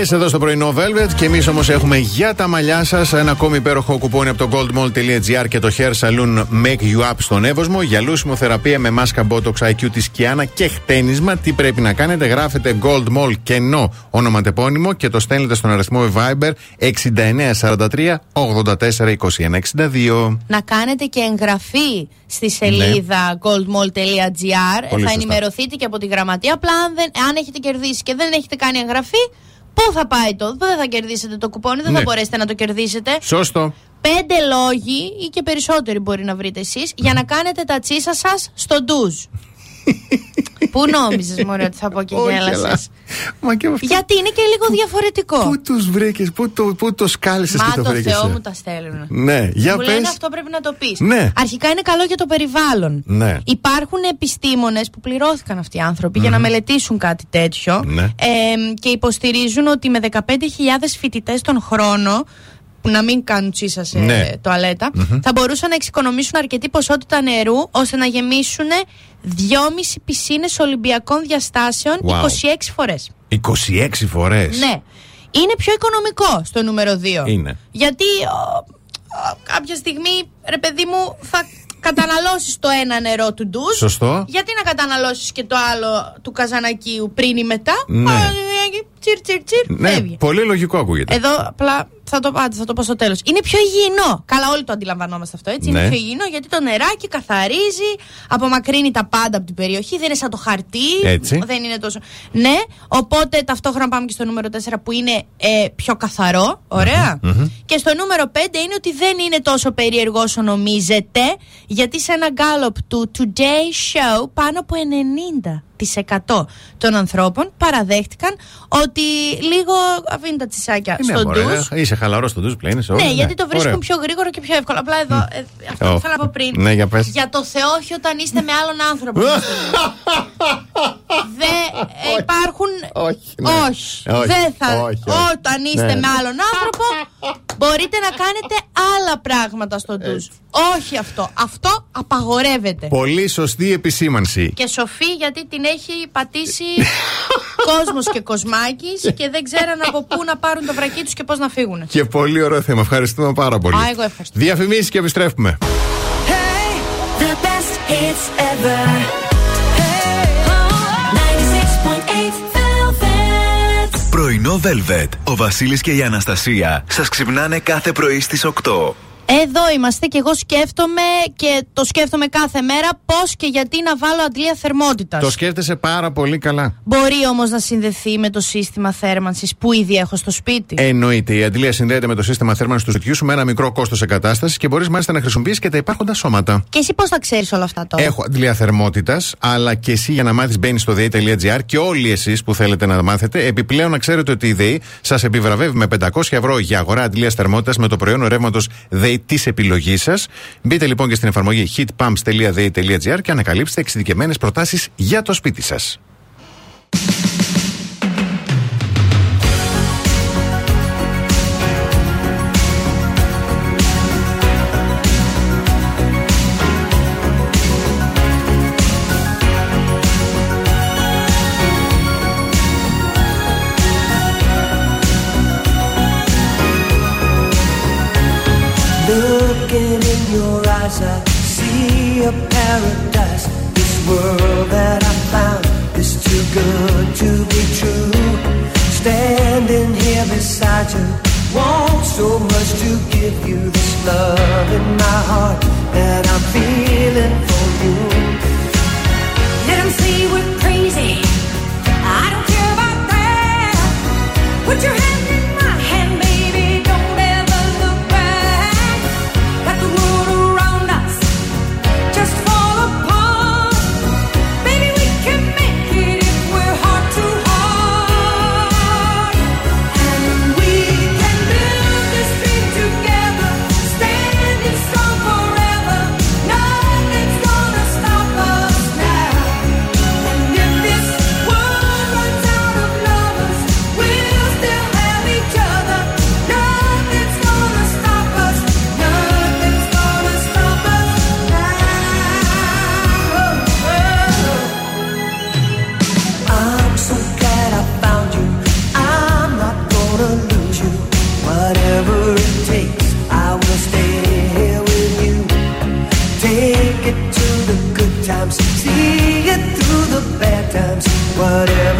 [SPEAKER 11] Eyes
[SPEAKER 2] εδώ στο πρωινό Velvet. Και εμείς όμως έχουμε για τα μαλλιά σας ένα ακόμη υπέροχο κουπόνι από το goldmall.gr και το hair saloon Make You Up στον Εύωσμο. Για λούσιμο θεραπεία με μάσκα Botox IQ της Kiana και χτένισμα. Τι πρέπει να κάνετε, γράφετε Gold Mall κενό ονοματεπώνυμο και το στέλνετε στον αριθμό Viber 6943 84 21 62.
[SPEAKER 3] να κάνετε και εγγραφή στη σελίδα goldmall.gr.
[SPEAKER 2] Πολύ
[SPEAKER 3] Θα
[SPEAKER 2] σωστά.
[SPEAKER 3] ενημερωθείτε και από τη γραμματεία. Απλά αν, δεν, αν έχετε κερδίσει και δεν έχετε κάνει εγγραφή, πού θα πάει το. Δεν θα κερδίσετε το κουπόνι, δεν
[SPEAKER 2] Ναι.
[SPEAKER 3] θα μπορέσετε να το κερδίσετε.
[SPEAKER 2] Σωστό.
[SPEAKER 3] Πέντε λόγοι ή και περισσότεροι μπορεί να βρείτε εσείς για να κάνετε τα τσίσα σας στο ντουζ. Πού νόμιζες, Μωρέ, ότι θα πω και
[SPEAKER 2] Όχι,
[SPEAKER 3] γέλασες;
[SPEAKER 2] αλλά- Μα και αυτό.
[SPEAKER 3] Γιατί είναι και λίγο διαφορετικό.
[SPEAKER 2] Πού τους βρήκες, πού το, πού το σκάλισες και
[SPEAKER 3] Μα
[SPEAKER 2] το
[SPEAKER 3] το
[SPEAKER 2] βρήκες.
[SPEAKER 3] Θεό μου τα στέλνουν.
[SPEAKER 2] Ναι, για
[SPEAKER 3] μου λένε
[SPEAKER 2] πες.
[SPEAKER 3] αυτό πρέπει να το πεις.
[SPEAKER 2] Ναι.
[SPEAKER 3] Αρχικά είναι καλό για το περιβάλλον.
[SPEAKER 2] Ναι.
[SPEAKER 3] Υπάρχουν επιστήμονες που πληρώθηκαν αυτοί οι άνθρωποι για να μελετήσουν κάτι τέτοιο
[SPEAKER 2] Ναι.
[SPEAKER 3] ε, και υποστηρίζουν ότι με 15.000 φοιτητές τον χρόνο που να μην κάνουν τσίσα σε
[SPEAKER 2] Ναι.
[SPEAKER 3] τοαλέτα,
[SPEAKER 2] Μμμ.
[SPEAKER 3] θα μπορούσαν να εξοικονομήσουν αρκετή ποσότητα νερού ώστε να γεμίσουν 2,5 πισίνες Ολυμπιακών διαστάσεων
[SPEAKER 2] Wow.
[SPEAKER 3] 26 φορές.
[SPEAKER 2] 26 φορές;
[SPEAKER 3] Ναι. Είναι πιο οικονομικό στο νούμερο 2.
[SPEAKER 2] Είναι.
[SPEAKER 3] Γιατί ο, ο, κάποια στιγμή, ρε παιδί μου, θα καταναλώσεις το ένα νερό του ντουζ.
[SPEAKER 2] Σωστό.
[SPEAKER 3] Γιατί να καταναλώσεις και το άλλο του καζανακίου πριν ή μετά;
[SPEAKER 2] Ναι.
[SPEAKER 3] Α, τσιρ τσιρ τσιρ,
[SPEAKER 2] Ναι,
[SPEAKER 3] φεύγει.
[SPEAKER 2] πολύ λογικό ακούγεται.
[SPEAKER 3] Εδώ απλά θα το, άντε, θα το πω στο τέλος. Είναι πιο υγιεινό. Καλά, όλοι το αντιλαμβανόμαστε αυτό, έτσι.
[SPEAKER 2] Ναι.
[SPEAKER 3] Είναι πιο υγιεινό γιατί το νεράκι καθαρίζει, απομακρύνει τα πάντα από την περιοχή. Δεν είναι σαν το χαρτί.
[SPEAKER 2] Έτσι.
[SPEAKER 3] Δεν είναι τόσο. Ναι, οπότε ταυτόχρονα πάμε και στο νούμερο 4 που είναι ε, πιο καθαρό. Ωραία. Και στο νούμερο 5 είναι ότι δεν είναι τόσο περίεργο όσο νομίζετε, γιατί σε ένα γκάλωπ του Today Show πάνω από 90% των ανθρώπων παραδέχτηκαν ότι λίγο αφήνει τα τσισάκια
[SPEAKER 2] Ναι,
[SPEAKER 3] στο
[SPEAKER 2] μωρέ,
[SPEAKER 3] ντους.
[SPEAKER 2] Είσαι χαλαρός στο ντους πλέον. είσαι
[SPEAKER 3] Ναι,
[SPEAKER 2] όλο,
[SPEAKER 3] γιατί το βρίσκουν
[SPEAKER 2] Ωραίο.
[SPEAKER 3] πιο γρήγορο και πιο εύκολο. Απλά εδώ, ε, αυτό
[SPEAKER 2] Ω.
[SPEAKER 3] που ήθελα να πω πριν.
[SPEAKER 2] Ναι, για πες.
[SPEAKER 3] Για το Θεό, όχι όταν είστε με άλλον άνθρωπο. <laughs> Δεν υπάρχουν.
[SPEAKER 2] Όχι. ναι.
[SPEAKER 3] Όχι.
[SPEAKER 2] Όχι,
[SPEAKER 3] Δεν θα.
[SPEAKER 2] όχι, όχι.
[SPEAKER 3] Όταν είστε
[SPEAKER 2] Ναι.
[SPEAKER 3] με άλλον άνθρωπο, μπορείτε να κάνετε άλλα πράγματα στο ντους. Όχι αυτό. Αυτό απαγορεύεται.
[SPEAKER 2] Πολύ σωστή επισήμανση.
[SPEAKER 3] Και σοφή γιατί την έχει πατήσει <laughs> κόσμος και κοσμάκης και δεν ξέραν από πού να πάρουν το βρακί τους και πώς να φύγουν.
[SPEAKER 2] Και πολύ ωραίο θέμα. Ευχαριστούμε πάρα πολύ.
[SPEAKER 3] Α, εγώ ευχαριστώ.
[SPEAKER 2] Διαφημίσεις και επιστρέφουμε.
[SPEAKER 11] The best hits ever. Hey, 96.8 Velvet.
[SPEAKER 1] Πρωινό Velvet. Ο Βασίλης και η Αναστασία σας ξυπνάνε κάθε πρωί στις 8.
[SPEAKER 3] Εδώ είμαστε και εγώ σκέφτομαι και το σκέφτομαι κάθε μέρα πώς και γιατί να βάλω αντλία θερμότητας.
[SPEAKER 2] Το σκέφτεσαι πάρα πολύ καλά.
[SPEAKER 3] Μπορεί όμως να συνδεθεί με το σύστημα θέρμανσης που ήδη έχω στο σπίτι.
[SPEAKER 2] Εννοείται. Η αντλία συνδέεται με το σύστημα θέρμανσης του σπιτιού σου με ένα μικρό κόστος εγκατάστασης και μπορείς μάλιστα να χρησιμοποιήσεις και τα υπάρχοντα σώματα.
[SPEAKER 3] Και εσύ πώς θα ξέρεις όλα αυτά τώρα;
[SPEAKER 2] Έχω αντλία θερμότητας, αλλά και εσύ για να μάθεις μπαίνεις στο ΔΕΗ.gr και όλοι εσείς που θέλετε να μάθετε. Επιπλέον να ξέρετε ότι η ΔΕΗ σας επιβραβεύει με 500 ευρώ για αγορά αντλίας θερμότητας με το προϊόν ρεύματος ΔΕΗ της επιλογής σας. Μπείτε λοιπόν και στην εφαρμογή heatpumps.dei.gr και ανακαλύψτε εξειδικευμένες προτάσεις για το σπίτι
[SPEAKER 8] σας. Good to be true. Standing here beside you, want so much to give you this love in my heart that I'm feeling for you.
[SPEAKER 11] Let 'em say we're crazy. I don't care about that. Put your hand
[SPEAKER 8] Whatever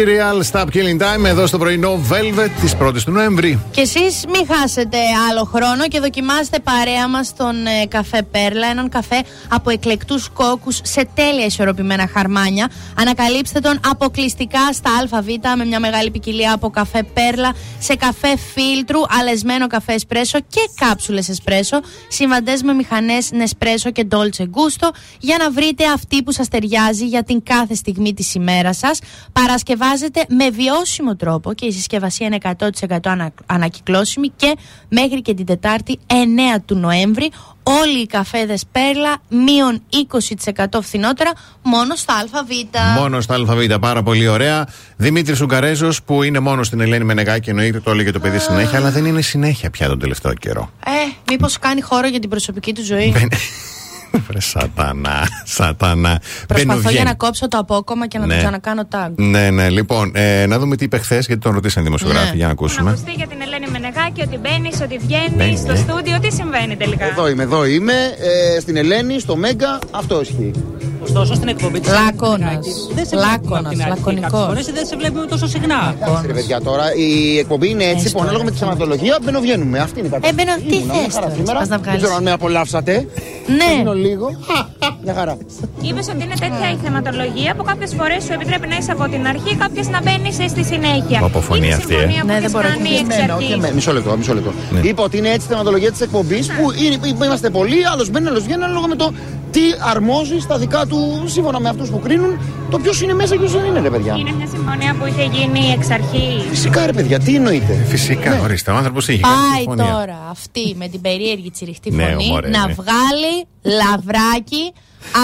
[SPEAKER 11] Is a
[SPEAKER 2] Serial Stop Killing Time εδώ στο πρωινό Velvet της 1η του Νοέμβρη.
[SPEAKER 3] Και εσείς μην χάσετε άλλο χρόνο και δοκιμάστε παρέα μας τον ε, καφέ Πέρλα. Έναν καφέ από εκλεκτούς κόκκους σε τέλεια ισορροπημένα χαρμάνια. Ανακαλύψτε τον αποκλειστικά στα ΑΒ με μια μεγάλη ποικιλία από καφέ Πέρλα σε καφέ φίλτρου, αλεσμένο καφέ εσπρέσο και κάψουλες εσπρέσο. Συμβαντές με μηχανές Νεσπρέσο και Dolce Gusto για να βρείτε αυτή που σας ταιριάζει για την κάθε στιγμή της ημέρας σας. Παρασκευάζεται με βιώσιμο τρόπο και η συσκευασία είναι 100% ανα- ανακυκλώσιμη και μέχρι και την Τετάρτη 9 του Νοέμβρη όλοι οι καφέδες Πέρλα μείον 20% φθηνότερα μόνο στα ΑΒ.
[SPEAKER 2] Μόνο στα ΑΒ, πάρα πολύ ωραία. Δημήτρης Ουγγαρέζος που είναι μόνο στην Ελένη Μενεγάκη, εννοείται το έλεγε το παιδί συνέχεια, αλλά δεν είναι συνέχεια πια τον τελευταίο καιρό.
[SPEAKER 3] Ε, μήπως κάνει χώρο για την προσωπική του ζωή;
[SPEAKER 2] Βρε σατανά, σατανά.
[SPEAKER 3] Προσπαθώ
[SPEAKER 2] Μπαίνω,
[SPEAKER 3] για
[SPEAKER 2] βγαίνει.
[SPEAKER 3] να κόψω το απόκομα και να
[SPEAKER 2] Ναι.
[SPEAKER 3] το ξανακάνω tag.
[SPEAKER 2] Ναι, ναι, λοιπόν, ε, να δούμε τι είπε χθες, γιατί τον ρωτήσαν οι δημοσιογράφοι,
[SPEAKER 3] Ναι.
[SPEAKER 2] για να ακούσουμε.
[SPEAKER 15] ακουστεί για την Ελένη Μενεγάκη ότι μπαίνεις, ότι βγαίνεις
[SPEAKER 2] Μπαίνει,
[SPEAKER 15] στο
[SPEAKER 2] ναι.
[SPEAKER 15] στούντιο. Τι συμβαίνει τελικά;
[SPEAKER 16] Εδώ είμαι, εδώ είμαι. Ε, στην Ελένη, στο Μέγκα, αυτό ισχύει.
[SPEAKER 17] Ωστόσο στην εκπομπή της
[SPEAKER 3] Λάκωνας.
[SPEAKER 17] Δεν σε βλέπουμε
[SPEAKER 3] Λάκωνας,
[SPEAKER 17] από την αρχή.
[SPEAKER 3] λακωνικός.
[SPEAKER 17] Κάποιες φορές δεν σε βλέπουμε τόσο συχνά.
[SPEAKER 16] Εντάξει, ρε παιδιά, τώρα η εκπομπή είναι έτσι που ανάλογα με τη θεματολογία μπαινοβγαίνουμε. Αυτή είναι η κατάσταση.
[SPEAKER 3] Ε, μπαίνω, τι
[SPEAKER 16] Ήμουνα,
[SPEAKER 3] θες
[SPEAKER 16] μια χαρά
[SPEAKER 3] τώρα,
[SPEAKER 16] σήμερα.
[SPEAKER 3] πας να
[SPEAKER 16] Δεν
[SPEAKER 3] βγάλεις.
[SPEAKER 16] ξέρω αν με απολαύσατε.
[SPEAKER 3] Ναι.
[SPEAKER 16] Θα μείνω λίγο. Μια χαρά.
[SPEAKER 15] Είπες ότι είναι τέτοια η θεματολογία που κάποιες φορές σου επιτρέπει να είσαι από την αρχή, κάποιες να μπαίνεις στη συνέχεια.
[SPEAKER 16] Από φωνή
[SPEAKER 15] είναι
[SPEAKER 16] αυτή, ε.
[SPEAKER 15] συμφωνία που
[SPEAKER 3] Ναι,
[SPEAKER 15] ναι,
[SPEAKER 3] δεν μπορώ
[SPEAKER 15] κάνει
[SPEAKER 3] και
[SPEAKER 15] εξ
[SPEAKER 16] Εμένα, όχι
[SPEAKER 15] αρχής.
[SPEAKER 16] εμένα. Μισό λεπτό, μισό λεπτό. Είπα ότι είναι έτσι η θεματολογία της εκπομπής που είναι, που είμαστε πολλοί, άλλος μπαίνει, άλλος βγαίνει, ανάλογα με το τι αρμόζει στα δικά του, σύμφωνα με αυτούς που κρίνουν, το ποιος είναι μέσα και ποιος δεν είναι, ρε παιδιά.
[SPEAKER 15] Είναι μια συμφωνία που είχε γίνει εξ αρχής.
[SPEAKER 16] Φυσικά, ρε παιδιά, τι εννοείται.
[SPEAKER 18] Φυσικά, ορίστε. Ο άνθρωπος έχει κάνει
[SPEAKER 3] Πάει
[SPEAKER 18] συμφωνία.
[SPEAKER 3] τώρα αυτή με την περίεργη τσιριχτή
[SPEAKER 18] Ναι,
[SPEAKER 3] φωνή
[SPEAKER 18] μωρέ,
[SPEAKER 3] να
[SPEAKER 18] ναι.
[SPEAKER 3] βγάλει λαβράκι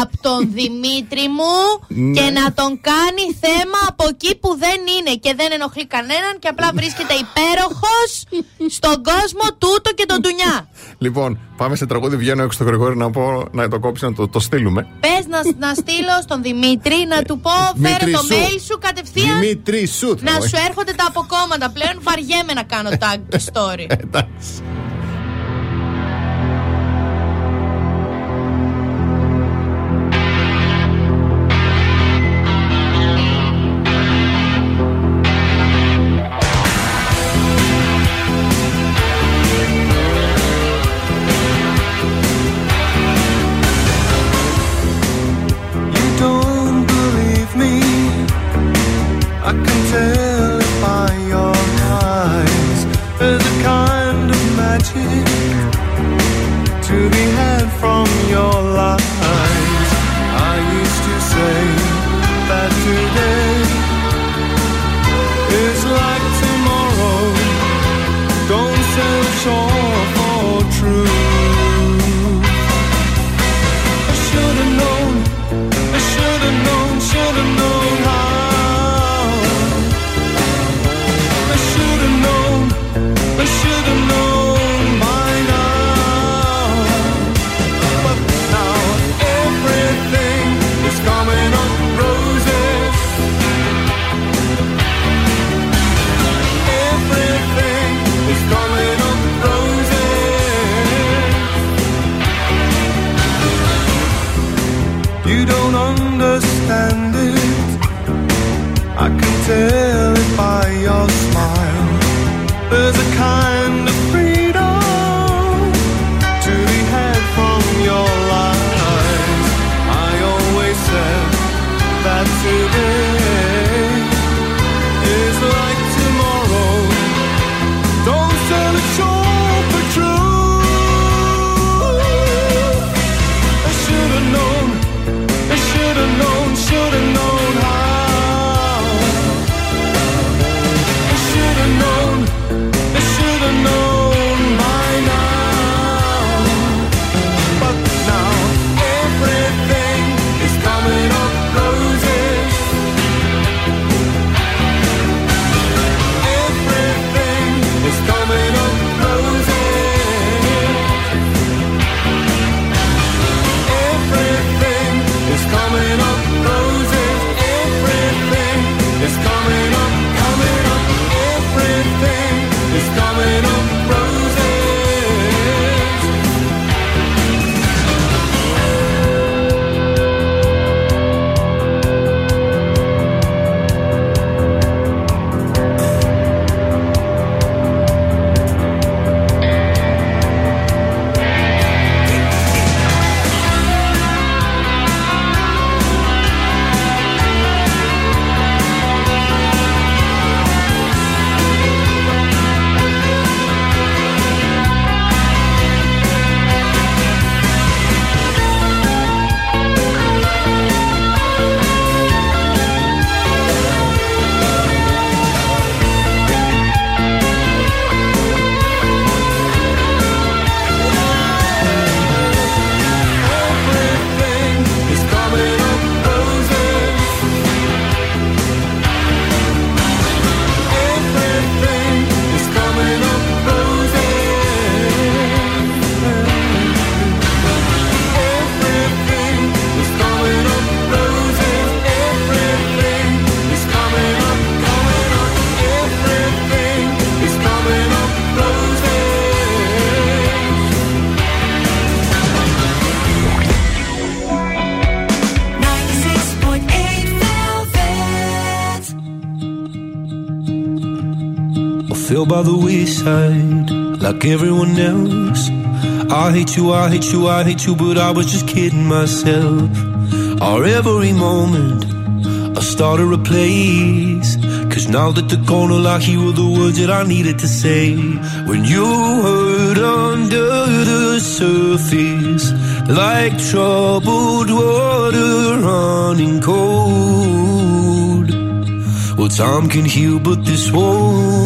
[SPEAKER 3] από τον Δημήτρη μου
[SPEAKER 18] Ναι.
[SPEAKER 3] και να τον κάνει θέμα από εκεί που δεν είναι και δεν ενοχλεί κανέναν και απλά βρίσκεται υπέροχος στον κόσμο τούτο και τον τουνιά.
[SPEAKER 18] Λοιπόν, πάμε σε τραγούδι. Βγαίνω έξω στο Γρηγόρη να πω να το κόψει, να το, το στείλουμε.
[SPEAKER 3] Πες να, να στείλω στον Δημήτρη να του πω φέρε
[SPEAKER 18] Δημήτρη
[SPEAKER 3] το
[SPEAKER 18] σου.
[SPEAKER 3] mail σου κατευθείαν
[SPEAKER 18] Δημήτρη σου.
[SPEAKER 3] να σου έρχονται τα αποκόμματα. Πλέον βαριέμαι να κάνω tag και story.
[SPEAKER 18] Εντάξει.
[SPEAKER 19] By
[SPEAKER 6] the wayside like everyone else. I hate you, I hate you, I hate you, but I was just kidding myself. Our every moment, I started a place. Cause now that gone, all I hear were the words that I needed to say. When you hurt under the surface, like troubled water running cold. Well, time can heal, but this won't.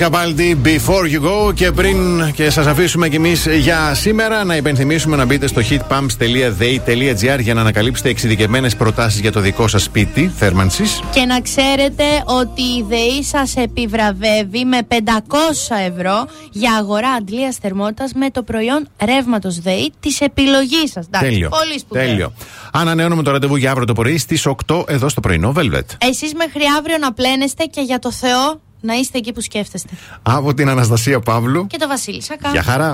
[SPEAKER 6] Go.
[SPEAKER 2] Lewis Capaldi, Before You Go. Και πριν και σας αφήσουμε κι εμείς για σήμερα, να υπενθυμίσουμε να μπείτε στο hitpumps.de.gr για να ανακαλύψετε εξειδικευμένες προτάσεις για το δικό σας σπίτι θέρμανσης.
[SPEAKER 3] Και να ξέρετε ότι η ΔΕΗ σας επιβραβεύει με 500 ευρώ για αγορά αντλίας θερμότητας με το προϊόν ρεύματος ΔΕΗ της επιλογής σας.
[SPEAKER 2] Τέλειο.
[SPEAKER 3] Πολύ σπουδαίο.
[SPEAKER 2] Τέλειο. Ανανεώνουμε το ραντεβού για αύριο το πρωί στις 8 εδώ στο πρωινό Velvet.
[SPEAKER 3] Εσείς μέχρι αύριο να πλένεστε και για το Θεό να είστε εκεί που σκέφτεστε.
[SPEAKER 2] Από την Αναστασία Παύλου.
[SPEAKER 3] Και το Βασίλη Σακά.
[SPEAKER 2] Γεια χαρά.